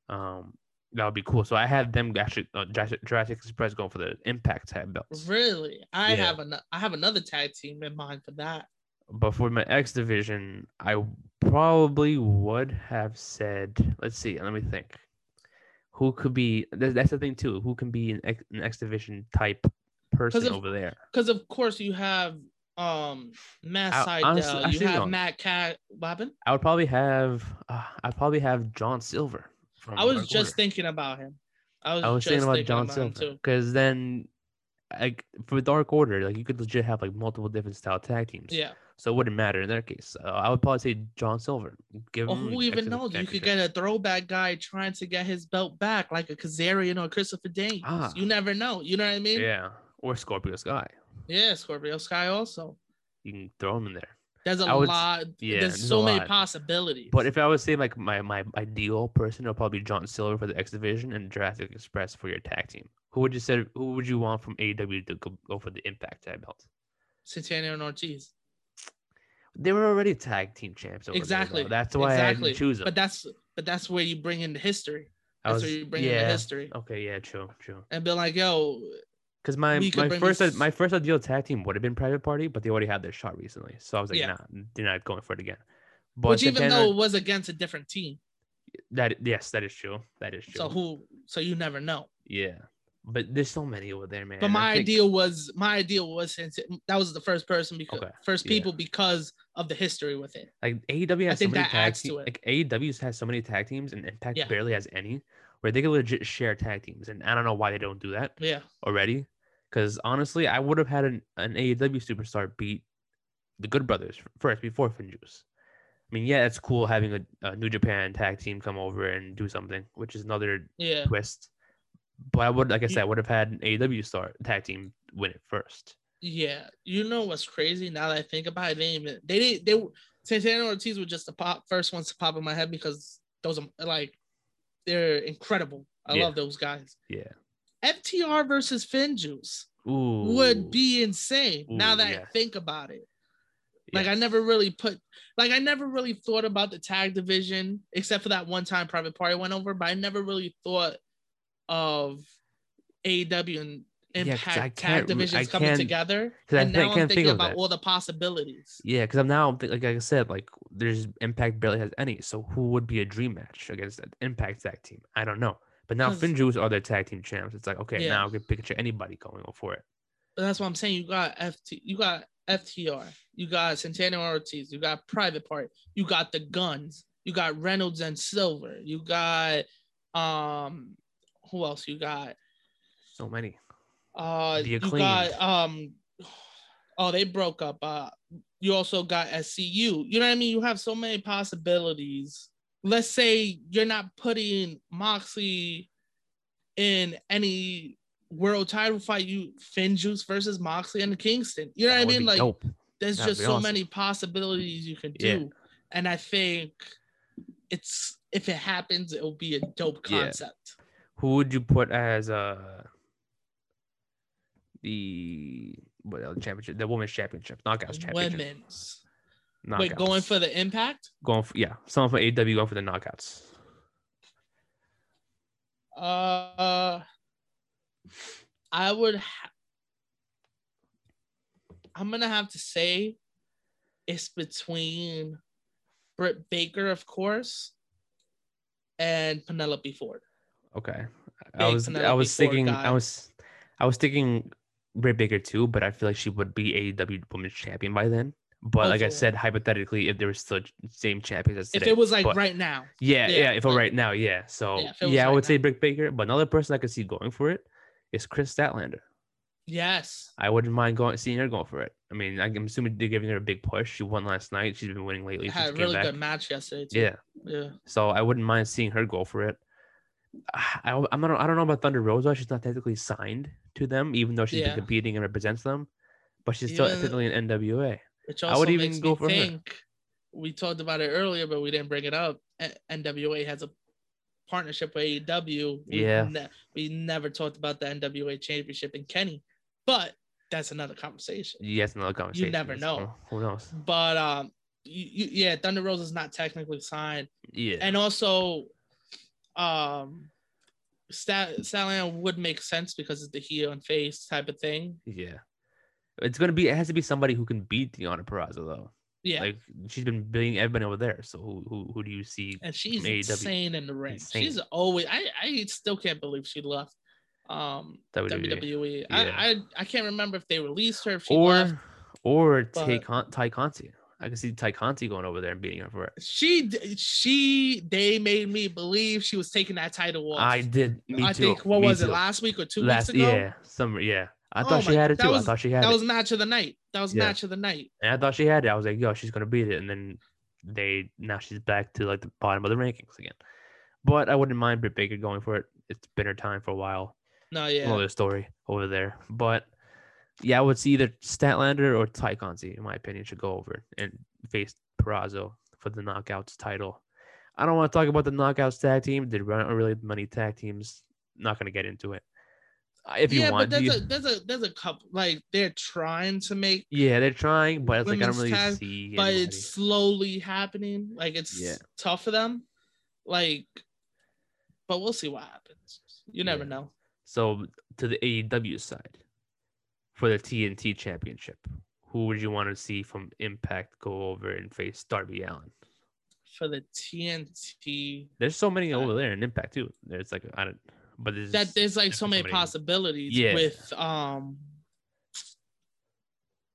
um, that would be cool. So I had them actually uh, Jurassic, Jurassic Express going for the Impact tag belts. Really, I Yeah. have an I have another tag team in mind for that. But for my X division, I probably would have said, let's see, let me think. Who could be? that- That's the thing too. Who can be an X, an X division type person if- over there? Because of course you have um Matt I- Sydal, honestly- you have. Matt Cat. What happened? I would probably have. Uh, I'd probably have John Silver. From I was just Order. thinking about him. I was, I was just thinking about thinking John about Silver too. because then, like for Dark Order, like you could legit have like multiple different style tag teams. Yeah. So it wouldn't matter in their case. Uh, I would probably say John Silver. Give Well, him who even knows? You could get a throwback guy trying to get his belt back, like a Kazarian or Christopher Daniels. Ah. You never know. You know what I mean? Yeah, or Scorpio Sky. Yeah, Scorpio Sky also. You can throw him in there. There's a would lot. yeah, there's so many lot. possibilities. But if I was saying like my my ideal person, it'll probably be John Silver for the X Division and Jurassic Express for your tag team. Who would you say? Who would you want from AEW to go, go for the Impact tag belt? Santana and Ortiz. They were already tag team champs. over there, Exactly. That's why I exactly. didn't choose them. But that's but that's where you bring in the history. That's was, where you bring in the history. Okay, yeah, true, true. And be like, yo, Because my my first this- my first ideal tag team would have been Private Party, but they already had their shot recently, so I was like, Yeah. nah, they're not going for it again. But which even though it was against a different team. that yes, that is true. That is true. So who so you never know. yeah, but there's so many over there, man. But my think- ideal was my ideal was since that was the first person because Okay, first yeah. people because of the history with it. like AEW has so think many that tag adds to teams. it. Like AEW has so many tag teams, and Impact Yeah. barely has any, where they can legit share tag teams, and I don't know why they don't do that Yeah. already. Because honestly, I would have had an, an AEW superstar beat the Good Brothers first before FinJuice. I mean, yeah, it's cool having a, a New Japan tag team come over and do something, which is another Yeah. twist. But I would, like I said, I would have had an AEW star tag team win it first. Yeah. You know what's crazy now that I think about it? They didn't even they didn't they were- Santana and Ortiz were just the pop first ones to pop in my head because those are like they're incredible. I Yeah. love those guys. Yeah. FTR versus FinJuice Ooh. would be insane. now Ooh, that I think about it. Like I never really put like I never really thought about the tag division except for that one time private party went over, but I never really thought of AEW and Impact I tag divisions coming I And now I'm thinking of about that. all the possibilities. Yeah, because I'm now like, like I said, like there's Impact barely has any. So who would be a dream match against an Impact tag team? I don't know. But now FinJuice are their tag team champs. It's like okay, Yeah. now I can picture anybody going for it. But that's what I'm saying. You got FT, you got FTR, you got Santana Ortiz, you got Private Party, you got the Guns, you got Reynolds and Silver, you got um, who else? You got So many. uh, The you got um, oh they broke up. Uh, you also got SCU. You know what I mean? You have so many possibilities. Let's say you're not putting Moxley in any world title fight. You FinJuice versus Moxley and Kingston. You know That what I mean? Like dope. there's That'd just so awesome. many possibilities you can do, Yeah. and I think it's if it happens, it will be a dope Yeah. concept. Who would you put as uh the what else, championship, the women's championship, knockouts championship, Women's. Knockouts. Wait, going for the impact? going for yeah, someone for AW going for the knockouts. Uh, I would. Ha- I'm gonna have to say, it's between Britt Baker, of course, and Penelope Ford. Okay, I Big was I was Ford thinking guy. I was I was thinking Britt Baker too, but I feel like she would be AEW Women's Champion by then. But like I said, hypothetically, if there were still same champions as today, If it was like but- right now, yeah, yeah, yeah, if like- right now, yeah. So Yeah, yeah, was I right would say Britt Baker, but another person I could see going for it is Kris Statlander. yes, I wouldn't mind going seeing her go for it. I mean, I'm assuming they're giving her a big push. She won last night. She's been winning lately. had a really good match yesterday. Too. Yeah. yeah. So I wouldn't mind seeing her go for it. I, I'm not. I don't know about Thunder Rosa. She's not technically signed to them, even though she's Yeah. been competing and represents them. But she's still Even- technically an NWA. Which I would even makes go me for her. think we talked about it earlier, but we didn't bring it up. NWA has a partnership with AEW. We Yeah. ne- we never talked about the NWA championship in Kenny, but that's another conversation. Yes, another conversation. You never know. Who knows? But um, you, you, yeah, Thunder Rosa is not technically signed, Yeah. and also, um, Stal- Stallion would make sense because it's the heel and face type of thing. yeah. It's gonna be. It has to be somebody who can beat Deonna Purrazzo though. Yeah, Like she's been beating everybody over there. So who who, who do you see? and she's insane in the ring. She's always. I I still can't believe she left. Um, WWE. WWE. Yeah. I, I I can't remember if they released her. If she left. Or or take Con- Tay Conti. I can see Tay Conti going over there and beating her for it. She she they made me believe she was taking that title off. I did. Me I too. think what me was it last week or two Last weeks ago? yeah, summer yeah. I Oh thought she had it too. was- I thought she had it. That it. was match of the night. That was Yeah. match of the night. and I thought she had it. I was like, yo, she's gonna beat it. And then they now she's back to like the bottom of the rankings again. But I wouldn't mind Britt Baker going for it. It's been her time for a while. No, yeah. Another story over there. But yeah, I would see either Statlander or Tay Conti, in my opinion, should go over and face Purrazzo for the knockouts title. I don't want to talk about the knockouts tag team. There aren't really many tag teams. Not gonna get into it. If you yeah, want, but there's a there's a there's a couple like they're trying to make, yeah, they're trying, but it's like I don't really tag, see. but anybody. it's slowly happening. Like it's Yeah. tough for them. Like, but we'll see what happens. You never Yeah. know. So to the AEW side, for the TNT Championship, who would you want to see from Impact go over and face Darby Allin? For the TNT, There's so many over there in Impact too. There's like I don't, but there's that there's like so many possibilities Yeah. with um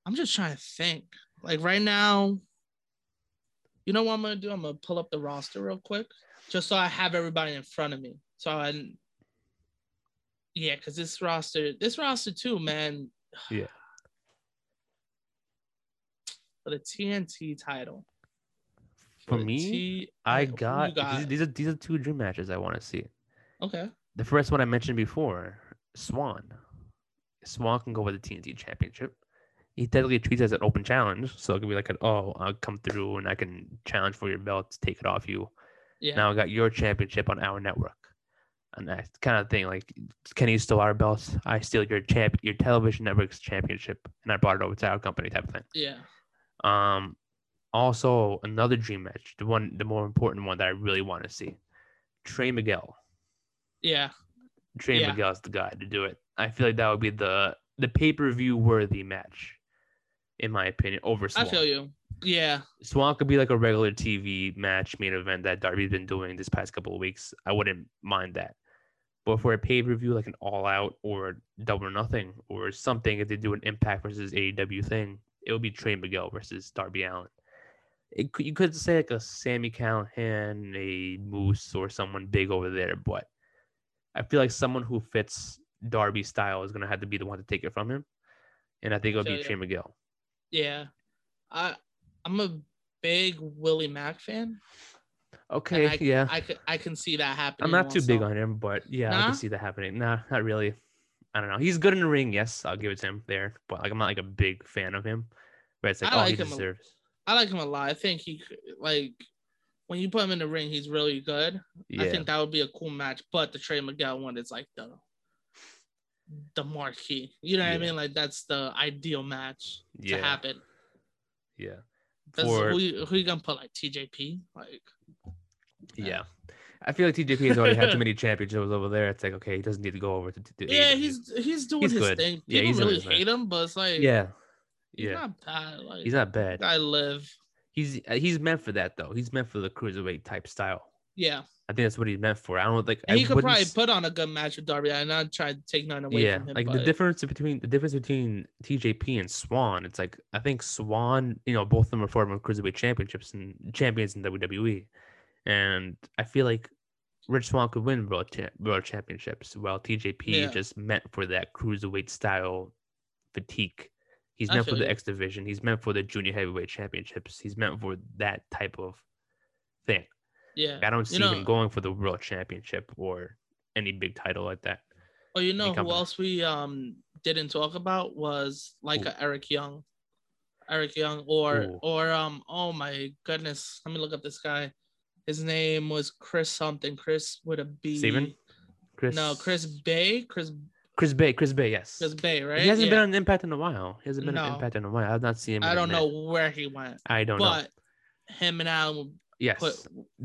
I'm just trying to think. Like right now, you know what I'm gonna do? I'm gonna pull up the roster real quick, just so I have everybody in front of me. So I yeah, because this roster, this roster too, man. Yeah. For the TNT title. For the me, T- I got, got? These, these are these are two dream matches I want to see. okay. The first one I mentioned before, Swann. Swann can go with the TNT Championship. he technically treats it as an open challenge. So it could be like, an, oh, I'll come through and I can challenge for your belt, take it off you. Yeah. Now I got your championship on our network. And that kind of thing, like can you steal our belts, I steal your champ, your television network's championship, and I brought it over to our company, type of thing. yeah. Um, also another dream match, the one, the more important one that I really want to see, Trey Miguel. Yeah. Trey Yeah. Miguel's the guy to do it. I feel like that would be the the pay per view worthy match, in my opinion. Over Swann. I feel you. Yeah. Swann could be like a regular TV match main event that Darby's been doing this past couple of weeks. I wouldn't mind that. But for a pay per view like an All Out or Double or Nothing or something, if they do an Impact versus AEW thing, it would be Trey Miguel versus Darby Allin. It, you could say like a Sami Callihan, a Moose, or someone big over there, but I feel like someone who fits Darby style is gonna have to be the one to take it from him, and I think it'll Feel be ya. Trey Miguel. Yeah. I I'm a big Willie Mack fan. Okay, I, yeah. I can I can see that happening. I'm not too big on him, but yeah, I can see that happening. Nah, not really. I don't know. He's good in the ring, yes, I'll give it to him there. But like I'm not like a big fan of him. But it's like I oh, all like he him a- deserves. I like him a lot. I think he like when you put him in the ring, he's really good. Yeah. I think that would be a cool match. But the Trey Miguel one is like the the marquee. You know what I mean? Like that's the ideal match yeah. to happen. Yeah. For who you, who you gonna put like TJP? Like yeah. I feel like TJP has already had too many championships over there. It's like okay, he doesn't need to go over to, to, to yeah, he's he's doing He's his good. thing. Yeah, People he's doing really hate him, but it's like yeah. he's Yeah. not bad. Like He's not bad. I live. He's uh, he's meant for that though. He's meant for the cruiserweight type style. Yeah, I think that's what he's meant for. I don't like. and I he could probably s- put on a good match with Darby. I'm not trying to take none away yeah, from him. like the difference between the difference between TJP and Swann. It's like I think Swann, you know, both of them are former cruiserweight championships and champions in WWE, and I feel like Rich Swann could win world cha- world championships, while TJP Yeah. just meant for that cruiserweight style fatigue. He's I meant for the you. X division. He's meant for the junior heavyweight championships. He's meant for that type of thing. yeah. I don't see You know, him going for the world championship or any big title like that. Oh, you know who else we um didn't talk about was like Eric Young, Eric Young, or Ooh. or um oh my goodness, let me look up this guy. His name was Chris something. Chris with a B. Steven? Chris No, Chris Bey. Chris Chris Bey, Chris Bey, yes. Chris Bey, right? He hasn't Yeah. been on Impact in a while. He hasn't been on Impact in a while. I've not seen him. I don't know where he went, I don't know. but him and Alan Yes, put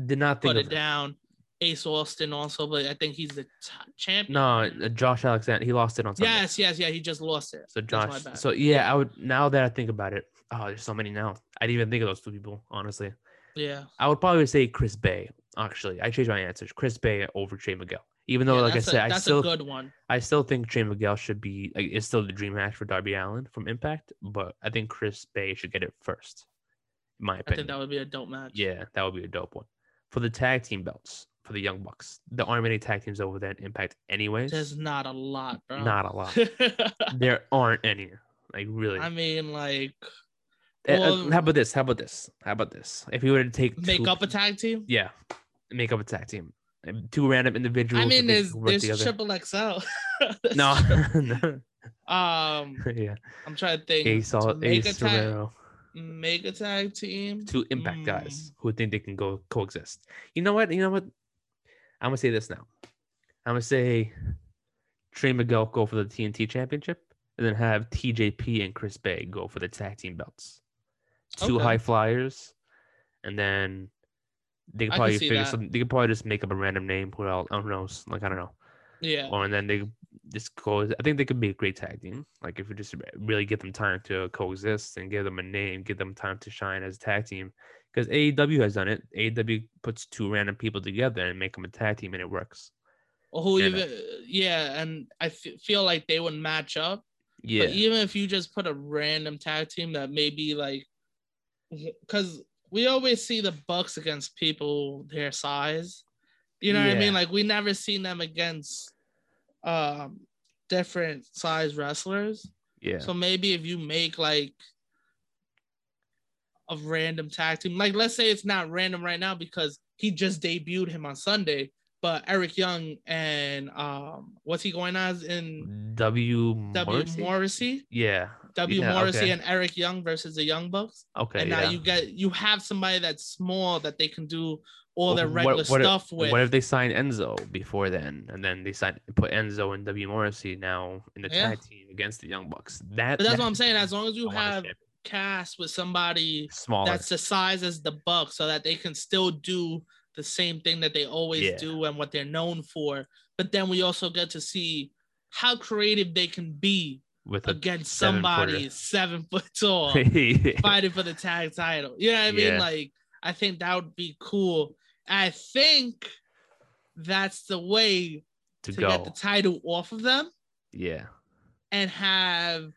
did not think put of it down. Ace Austin also, but I think he's the t- champion. No, uh, Josh Alexander. He lost it on Sunday. Yes, yes, yeah. He just lost it. So Josh. So yeah, I would now that I think about it. Oh, there's so many now. I didn't even think of those two people. Honestly, yeah. I would probably say Chris Bey. Actually, I changed my answers. Chris Bey over Trey Miguel. Even though, Yeah, like I said, I still a good one. I still think Trey Miguel should be like it's still the dream match for Darby Allin from Impact, but I think Chris Bey should get it first. In my I opinion. think that would be a dope match. Yeah, that would be a dope one. For the tag team belts, for the Young Bucks. There aren't many tag teams over there in Impact anyways. There's not a lot, bro. Not a lot. there aren't any. Like really. I mean, like Uh, uh, well- how about this? How about this? How about this? If you were to take make two- up a tag team. Yeah. Make up a tag team. Two random individuals. I mean, there's there's triple XL. No. um, yeah. I'm trying to think. Ace, all, Ace tag, Guerrero. make a tag team. two impact Mm. guys who think they can go coexist. You know what? You know what? I'm gonna say this now. I'm gonna say Trey Miguel go for the TNT championship, and then have TJP and Chris Bey go for the tag team belts. Two Okay. high flyers, and then they could probably figure that. some. They could probably just make up a random name. Who else? I don't know. Like I don't know. Yeah, Or and then they just go. I think they could be a great tag team. Like if you just really give them time to coexist and give them a name, give them time to shine as a tag team. Because AEW has done it. AEW puts two random people together and make them a tag team, and it works. or who Yeah, even? Yeah, and I f- feel like they would match up. Yeah, But even if you just put a random tag team that maybe like, because we always see the Bucks against people their size. You know what I mean? Like we never seen them against um different size wrestlers. yeah, So maybe if you make like a random tag team, like let's say it's not random right now because he just debuted him on Sunday, but Eric Young and um what's he going as in W W Morrissey? Morrissey? Yeah, W Yeah, Morrissey okay. and Eric Young versus the Young Bucks. Okay. and now yeah. you get you have somebody that's small that they can do all their regular what if- stuff with. What if they sign Enzo before then, and then they sign put Enzo and W Morrissey now in the Yeah. tag team against the Young Bucks? That but that's that- what I'm saying. As long as you have cast with somebody smaller. that's the size as the Bucks, so that they can still do the same thing that they always Yeah. do and what they're known for. But then we also get to see how creative they can be with against somebody seven foot tall yeah. fighting for the tag title. You know what I mean? Yeah. Like, I think that would be cool. I think that's the way to to get the title off of them yeah. and have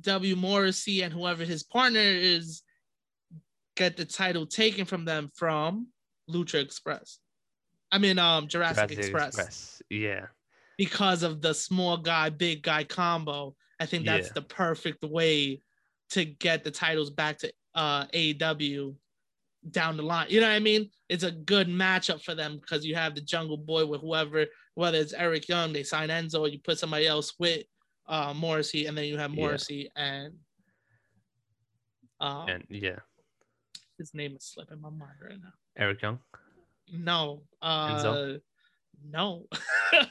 W Morrissey and whoever his partner is get the title taken from them from Lucha Express. I mean, um, Jurassic, Jurassic Express. Yeah. because of the small guy, big guy combo. I think that's Yeah. the perfect way to get the titles back to uh AEW down the line. You know what I mean? It's a good matchup for them because you have the Jungle Boy with whoever, whether it's Eric Young, they sign Enzo, you put somebody else with uh Morrissey, and then you have Yeah. Morrissey and um, And yeah. his name is slipping my mind right now. Eric Young. No, uh, Enzo? No,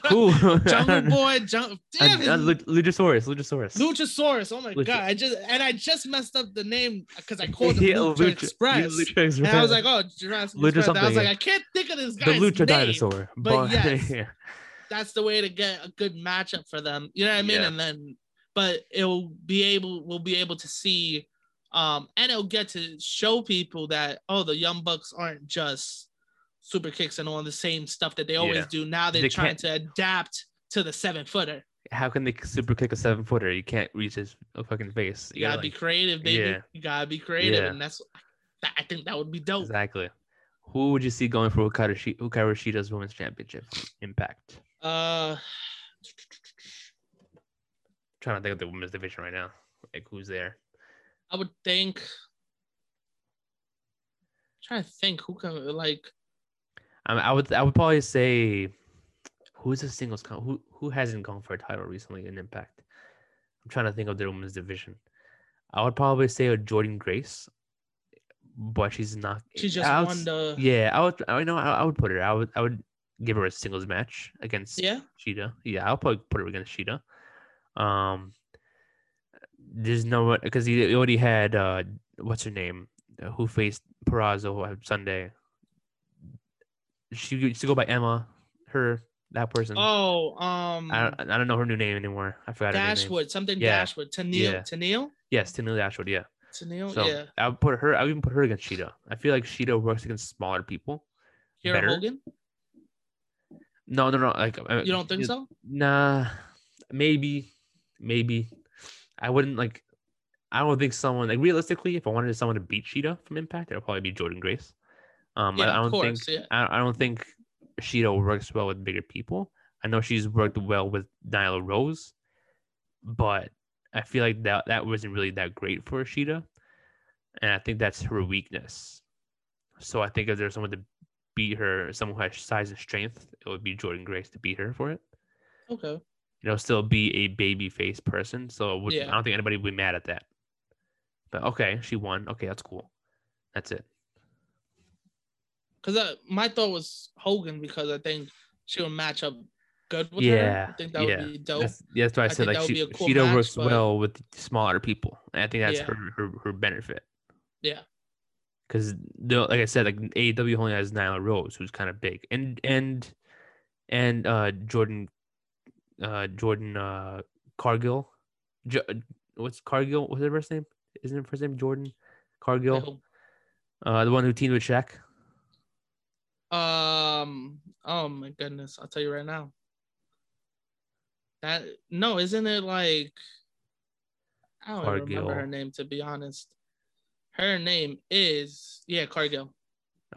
Cool. Jungle Boy, Jung- damn, Uh, Lu- Luchasaurus. Luchasaurus. Luchasaurus. Oh my Lucha- god! I just and I just messed up the name because I called him Yeah, Lucha, Lucha- Express, Lucha Express. and I was like, "Oh, Jurassic Lucha Express." And I was like, "I can't think of this guy. the Lucha name." dinosaur. but yes. yeah. That's the way to get a good matchup for them. You know what I mean? Yeah. And then, but it'll be able, we'll be able to see, um, and it'll get to show people that oh, the Young Bucks aren't just super kicks and all the same stuff that they always Yeah. do. Now they're They trying can't- to adapt to the seven footer. How can they super kick a seven footer? You can't reach his fucking face. You gotta, gotta, be creative, baby. yeah. You gotta be creative, Yeah. and that's that, I think that would be dope. Exactly. Who would you see going for Hikaru Shi- Hikaru Shida's women's championship? Impact. Uh, trying to think of the women's division right now. Like who's there? I would think. trying to think who can like. I, would I would probably say who's a singles con- who who hasn't gone for a title recently in Impact. I'm trying to think of the women's division. I would probably say a Jordynne Grace, but she's not. She just I would won the. Yeah, I would. I know. I, I would put her. I would. I would give her a singles match against Yeah. Shida. Yeah, I'll probably put her against Shida. Um, there's no one because he already had uh, what's her name, who faced Purrazzo on Sunday. She used to go by Emma. Her that person. Oh, um, I don't, I don't know her new name anymore. I forgot her new name. Dashwood, something Yeah. Dashwood. Tennille, Yeah. Tennille, Yes, Tennille Dashwood. Yeah. Tennille. So yeah. I would put her. I would even put her against Shida. I feel like Shida works against smaller people. Kiera better. Hogan. No, no, no. Like You don't think she- so? Nah, maybe, maybe. I wouldn't like. I don't think someone like realistically, if I wanted someone to beat Shida from Impact, it'll probably be Jordynne Grace. Um, I, Yeah, I of don't course, think yeah. I, I don't think Shida works well with bigger people. I know she's worked well with Nyla Rose, but I feel like that that wasn't really that great for Shida, and I think that's her weakness. So I think if there's someone to beat her, someone who has size and strength, it would be Jordynne Grace to beat her for it Okay. you know, still be a baby face person. So it would, Yeah. I don't think anybody would be mad at that. But okay, she won. Okay, that's cool. That's it. Because my thought was Hogan because I think she would match up good with her. yeah, I think that yeah. would be dope. That's, that's why I, I said like she, cool Shida match, works but- well with smaller people, and I think that's Yeah. her, her her benefit. Yeah. Because like I said, like AEW only has Nyla Rose, who's kind of big, and and and uh Jordan, uh Jordan uh Cargill, jo- what's Cargill? What's her first name? Isn't her first name Jordan Cargill? Uh, the one who teamed with Shaq. Um. Oh my goodness! I'll tell you right now. That no, isn't it like? I don't even remember her name to be honest. Her name is yeah Cargill.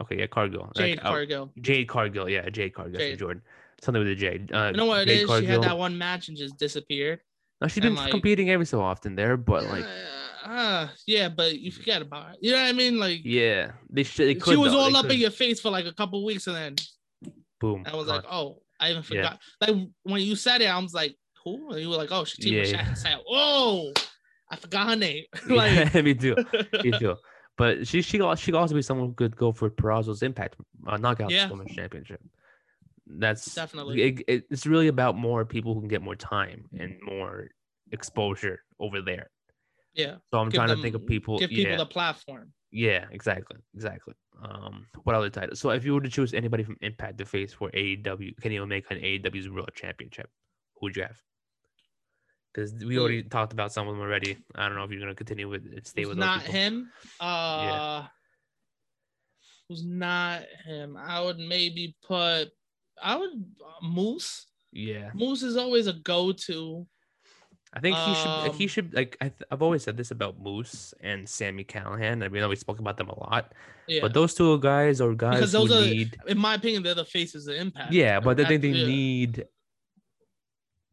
Okay, yeah, Cargill. Like, Jade uh, Cargill. Jade Cargill. Yeah, Jade Cargill. Jade. Jordan. Something with a J. Uh, You know what it Jade is? She had that one match and just disappeared. No, she's and, been like- competing every so often there, but like, uh, uh, yeah, but you forget about it. You know what I mean? Like yeah, they should. They could. she was though. all They up in your face for like a couple weeks, and then Boom. I was gone. like, oh, I even Yeah. forgot. Like when you said it, I was like, who? And you were like, oh, with Yeah, Shaq and Oh, I forgot her name. like Yeah, me too. Me too. But she she she could also be someone who could go for Purrazzo's Impact uh, Knockout Yeah. Women's Championship. That's Definitely. It, it- it's really about more people who can get more time and more exposure over there. Yeah. So I'm Give trying to think of people. Give people yeah, the platform. yeah, exactly, exactly. Um, what other titles? So if you were to choose anybody from Impact to face for AEW, Kenny Omega and AEW's World Championship, who would you have? Because we already talked about some of them already. I don't know if you're gonna continue with it. Stay with not people. him. Uh Was not him. I would maybe put I would uh, Moose. Yeah, Moose is always a go-to. I think he should. Like, he Um, should like. I th- I've always said this about Moose and Sami Callihan. I mean, we spoke about them a lot, Yeah. but those two guys are guys because those are need. in my opinion, they're the faces of impact. Yeah, but I think they yeah. need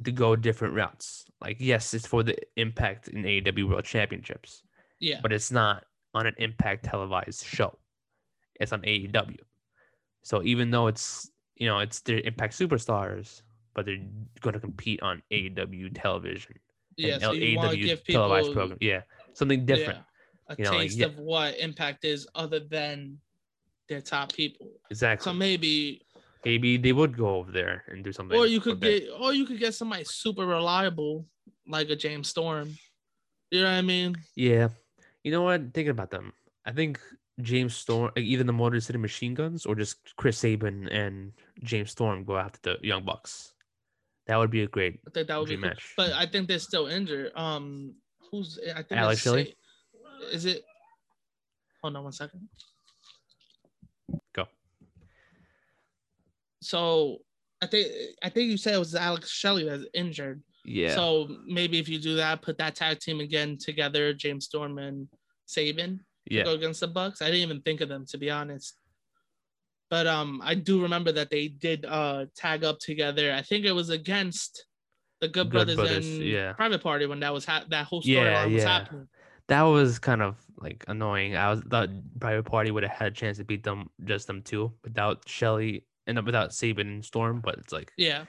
to go different routes. Like, yes, it's for the Impact in AEW World Championships, Yeah. but it's not on an Impact televised show. It's on AEW. So even though it's you know it's their Impact superstars, but they're going to compete on AEW television Yeah. So you want to give people televised program. Yeah, something different. yeah, a you know, like, taste yeah. of what impact is other than their top people. Exactly. So maybe Maybe they would go over there and do something. or you could get or you could get somebody super reliable like a James Storm. You know what I mean? Yeah. You know what? Thinking about them, I think James Storm, like, either the Motor City Machine Guns or just Chris Sabin and James Storm go after the Young Bucks. That would be a great. I think that would be cool. match. But I think they're still injured. Um who's I think Alex Shelley? Is it hold on one second. Go. So I think I think you said it was Alex Shelley that's injured. Yeah. So maybe if you do that, put that tag team again together, James Storm and Sabin yeah. go against the Bucks. I didn't even think of them to be honest. But um, I do remember that they did uh tag up together. I think it was against the Good, Good Brothers, Brothers, and yeah. Private Party when that was ha- that whole story Yeah, was yeah. happening. That was kind of like annoying. I was thought Private Party would have had a chance to beat them, just them two, without Shelley and without Sabin and Storm. But it's like Yeah,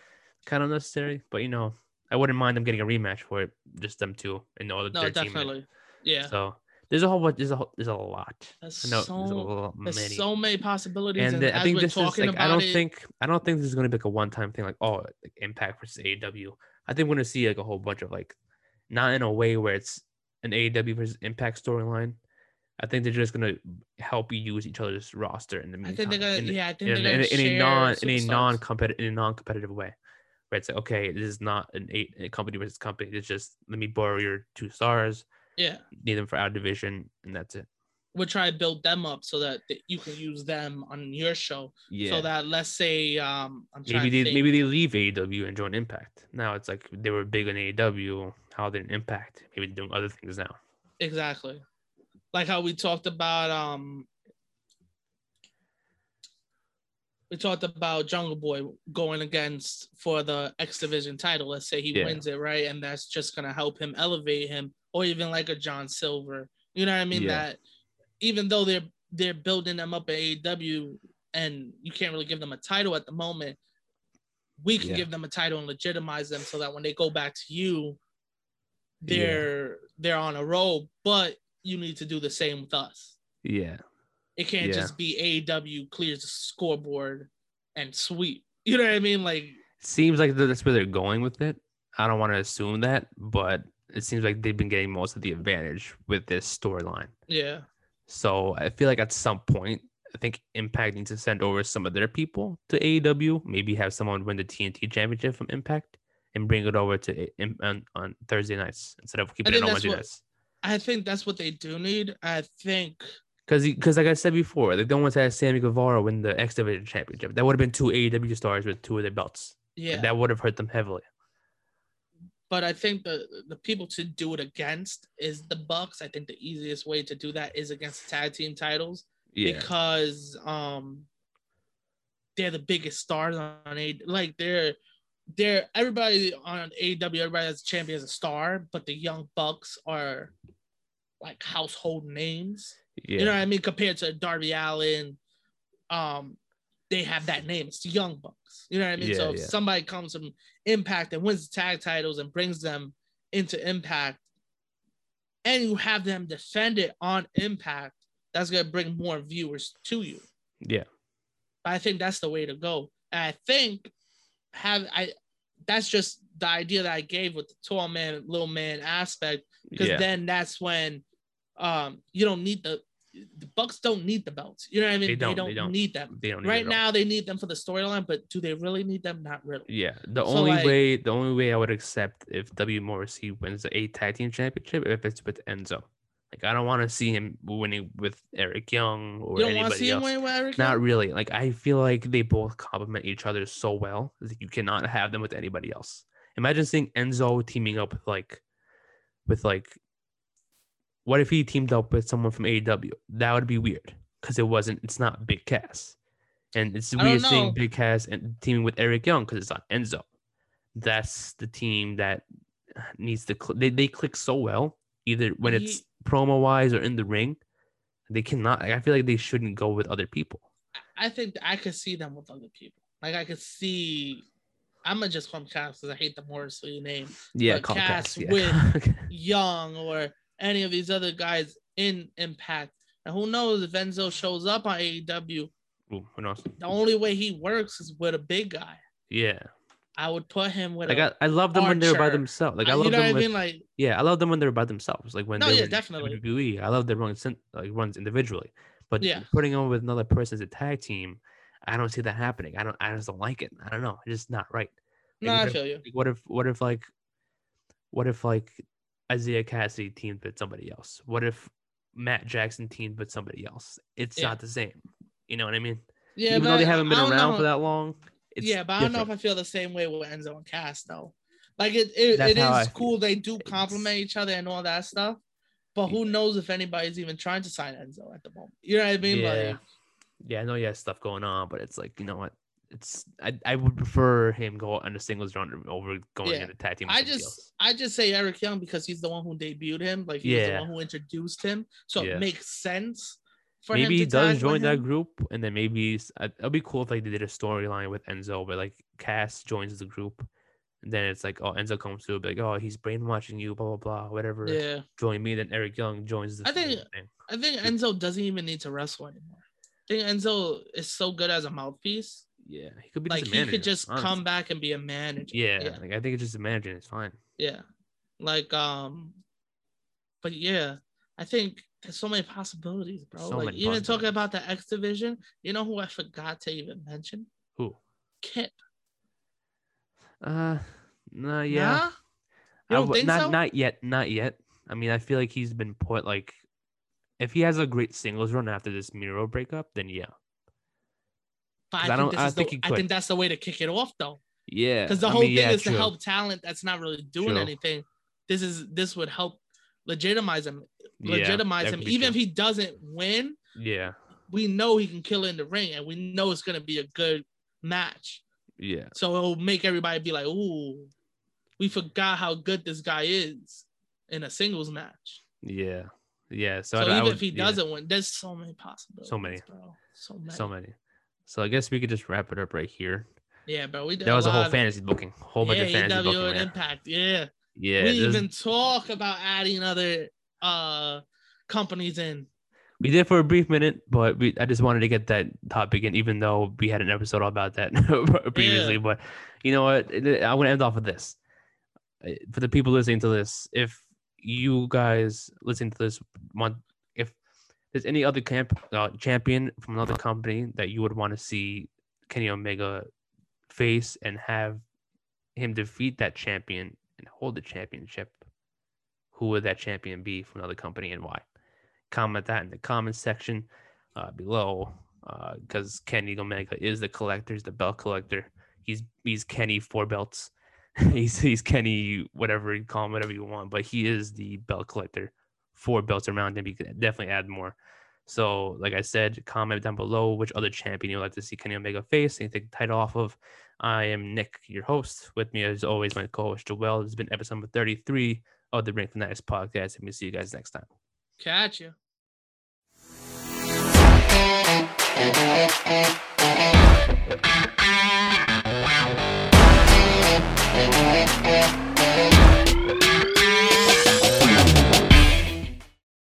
kind of necessary. But you know, I wouldn't mind them getting a rematch for it, just them two and no other no, their definitely. Yeah, So there's a whole bunch. There's a whole, there's a lot. there's I know so there's lot there's many. so many possibilities. and And, I think this is like I don't it, think I don't think this is going to be like a one time thing. Like oh, like Impact versus AEW. I think we're going to see like a whole bunch of like, not in a way where it's an AEW versus Impact storyline. I think they're just going to help you use each other's roster in the I meantime. think they're gonna in, yeah, I think in, they're in, gonna in a non in a non competitive in a non competitive way. Where it's like okay, this is not an eight a company versus company. It's just let me borrow your two stars, Yeah, need them for our division, and that's it. we'll try to build them up so that th- you can use them on your show. Yeah. So that let's say um I'm maybe they think. maybe they leave AEW and join Impact. Now it's like they were big on AEW. How they Impact? Maybe they're doing other things now. exactly like how we talked about um we talked about Jungle Boy going against for the X Division title. Let's say he Yeah. wins it, right? And that's just gonna help him elevate him, or even like a John Silver. You know what I mean? Yeah. That even though they're they're building them up at AEW and you can't really give them a title at the moment, we can Yeah. give them a title and legitimize them so that when they go back to you, they're they're on a roll, but you need to do the same with us. Yeah. It can't Yeah. just be AEW clears the scoreboard and sweep. You know what I mean? Like, Seems like that's where they're going with it. I don't want to assume that, but it seems like they've been getting most of the advantage with this storyline. yeah, So I feel like at some point, I think Impact needs to send over some of their people to AEW. Maybe have someone win the TNT Championship from Impact and bring it over to on, on Thursday nights instead of keeping it on Wednesday nights. I think that's what they do need. I think Because, because like I said before, they don't want to have Sammy Guevara win the X Division Championship. That would have been two AEW stars with two of their belts. yeah, That would have hurt them heavily. but I think the the people to do it against is the Bucks. I think the easiest way to do that is against the tag team titles Yeah, because um they're the biggest stars on a like they're they're everybody on AEW, everybody that's a champion is a star, but the young bucks are like household names. Yeah, You know what I mean? Compared to Darby Allin, um, they have that name. It's the Young Bucks. You know what I mean? Yeah, so if yeah. somebody comes from Impact and wins the tag titles and brings them into Impact, and you have them defend it on impact, that's gonna bring more viewers to you. Yeah. I think that's the way to go. And I think have I that's just the idea that I gave with the tall man, little man aspect, because Yeah. then that's when um you don't need the the Bucks don't need the belts. You know what I mean? They don't, they don't. need them. They don't need Right it at all. now they need them for the storyline, but do they really need them? Not really. Yeah, the So, only like- way the only way I would accept if W Morrissey wins the eight tag team championship if it's with Enzo. Like I don't want to see him winning with Eric Young or You don't anybody see him else. with Eric? Not Young? really. Like I feel like they both complement each other so well that you cannot have them with anybody else. Imagine seeing Enzo teaming up with like with like what if he teamed up with someone from AEW? That would be weird because it wasn't it's not Big Cass. And it's weird seeing. Big Cass and teaming with Eric Young because it's on Enzo. That's the team that needs to cl- they, they click so well either when it's promo wise or in the ring. They cannot I feel like they shouldn't go with other people. I think I could see them with other people. Like I could see. I'm gonna just call him Cass because I hate the Morrissey name. Yeah, Cass Cass. Yeah. with- Young or any of these other guys in Impact. And who knows if Enzo shows up on AEW? Ooh, who knows? The only way he works is with a big guy. Yeah, I would put him with like a. I, I love them when they're by themselves. Like I I- love you know them what I with, mean? Like yeah, I love them when they're by themselves. Like when No, yeah, definitely. WWE. I love their runs like runs individually, but Yeah. putting them with another person as a tag team, I don't see that happening. I don't. I just don't like it. I don't know. It's just not right. no, I what if- feel you. like, what if what if like what if like Isiah Kassidy teamed with somebody else? What if Matt Jackson teamed with somebody else? It's Yeah. not the same. You know what I mean? Yeah, Even though they haven't been around know. for that long. It's yeah, but I don't know if. I feel the same way with Enzo and Cass though. Like it, it, it how I cool. They do compliment each other and all that stuff. But who knows if anybody's even trying to sign Enzo at the moment? You know what I mean? Yeah. Like, Yeah, I know he has stuff going on, but it's like you know what? It's I, I would prefer him go on the singles run over going Yeah. into tag team. I just else. I just say Eric Young because he's the one who debuted him. Like he was Yeah. the one who introduced him. So Yeah. it makes sense for maybe he does join that group, and then maybe uh, it'll be cool if like they did a storyline with Enzo, but like Cass joins the group, and then it's like oh Enzo comes to like oh he's brainwashing you, blah blah blah, whatever. Yeah. Join me, then Eric Young joins the I think- thing. I think Enzo doesn't even need to wrestle anymore. I think Enzo is so good as a mouthpiece. Yeah, he could be Like he could just honestly. come back and be a manager. Yeah, Yeah. like I think it's just a manager. It's fine. Yeah. Like um but yeah, I think there's so many possibilities, bro. So like even talking about the X division, you know who I forgot to even mention? Who? Kip. Uh, no, yeah. Nah? You I don't w- think not so? not yet, not yet. I mean, I feel like he's been put like, if he has a great singles run after this Miro breakup, then yeah, But I I think, I is think the, I think that's the way to kick it off though. yeah. Because the I whole mean, thing yeah, is true. to help talent that's not really doing True. anything. This is this would help legitimize him. Legitimize that him. Even if he doesn't win, Yeah, we know he can kill in the ring, and we know it's gonna be a good match. yeah, So it'll make everybody be like, "Ooh, we forgot how good this guy is in a singles match." yeah, yeah. So, So, I, I even would- if he doesn't win, there's so many possibilities. So many. bro. So many. so many. So I guess we could just wrap it up right here. Yeah, but We did That was a whole lot. fantasy booking, whole bunch yeah, of fantasy AEW booking. and. Impact. Yeah. Yeah, we even talk about adding other uh companies in. we did for a brief minute, but we I just wanted to get that topic in, even though we had an episode all about that previously. But you know what? I'm gonna end off with this. Uh, For the people listening to this, if you guys listening to this want, there's any other camp uh, champion from another company that you would want to see Kenny Omega face and have him defeat that champion and hold the championship, who would that champion be from another company and why? Comment that in the comments section uh, below, because Kenny Omega is the collector, he's the belt collector. He's he's Kenny four belts. he's he's Kenny whatever you call him, whatever you want, but he is the belt collector four belts around and You could definitely add more. So, like I said, comment down below which other champion you'd like to see Kenny Omega face and take the title off of. I am Nick, your host. With me, as always, my co host, Joel. This has been episode number 33 of the Ring Fanatics podcast. And we'll see you guys next time. Catch you.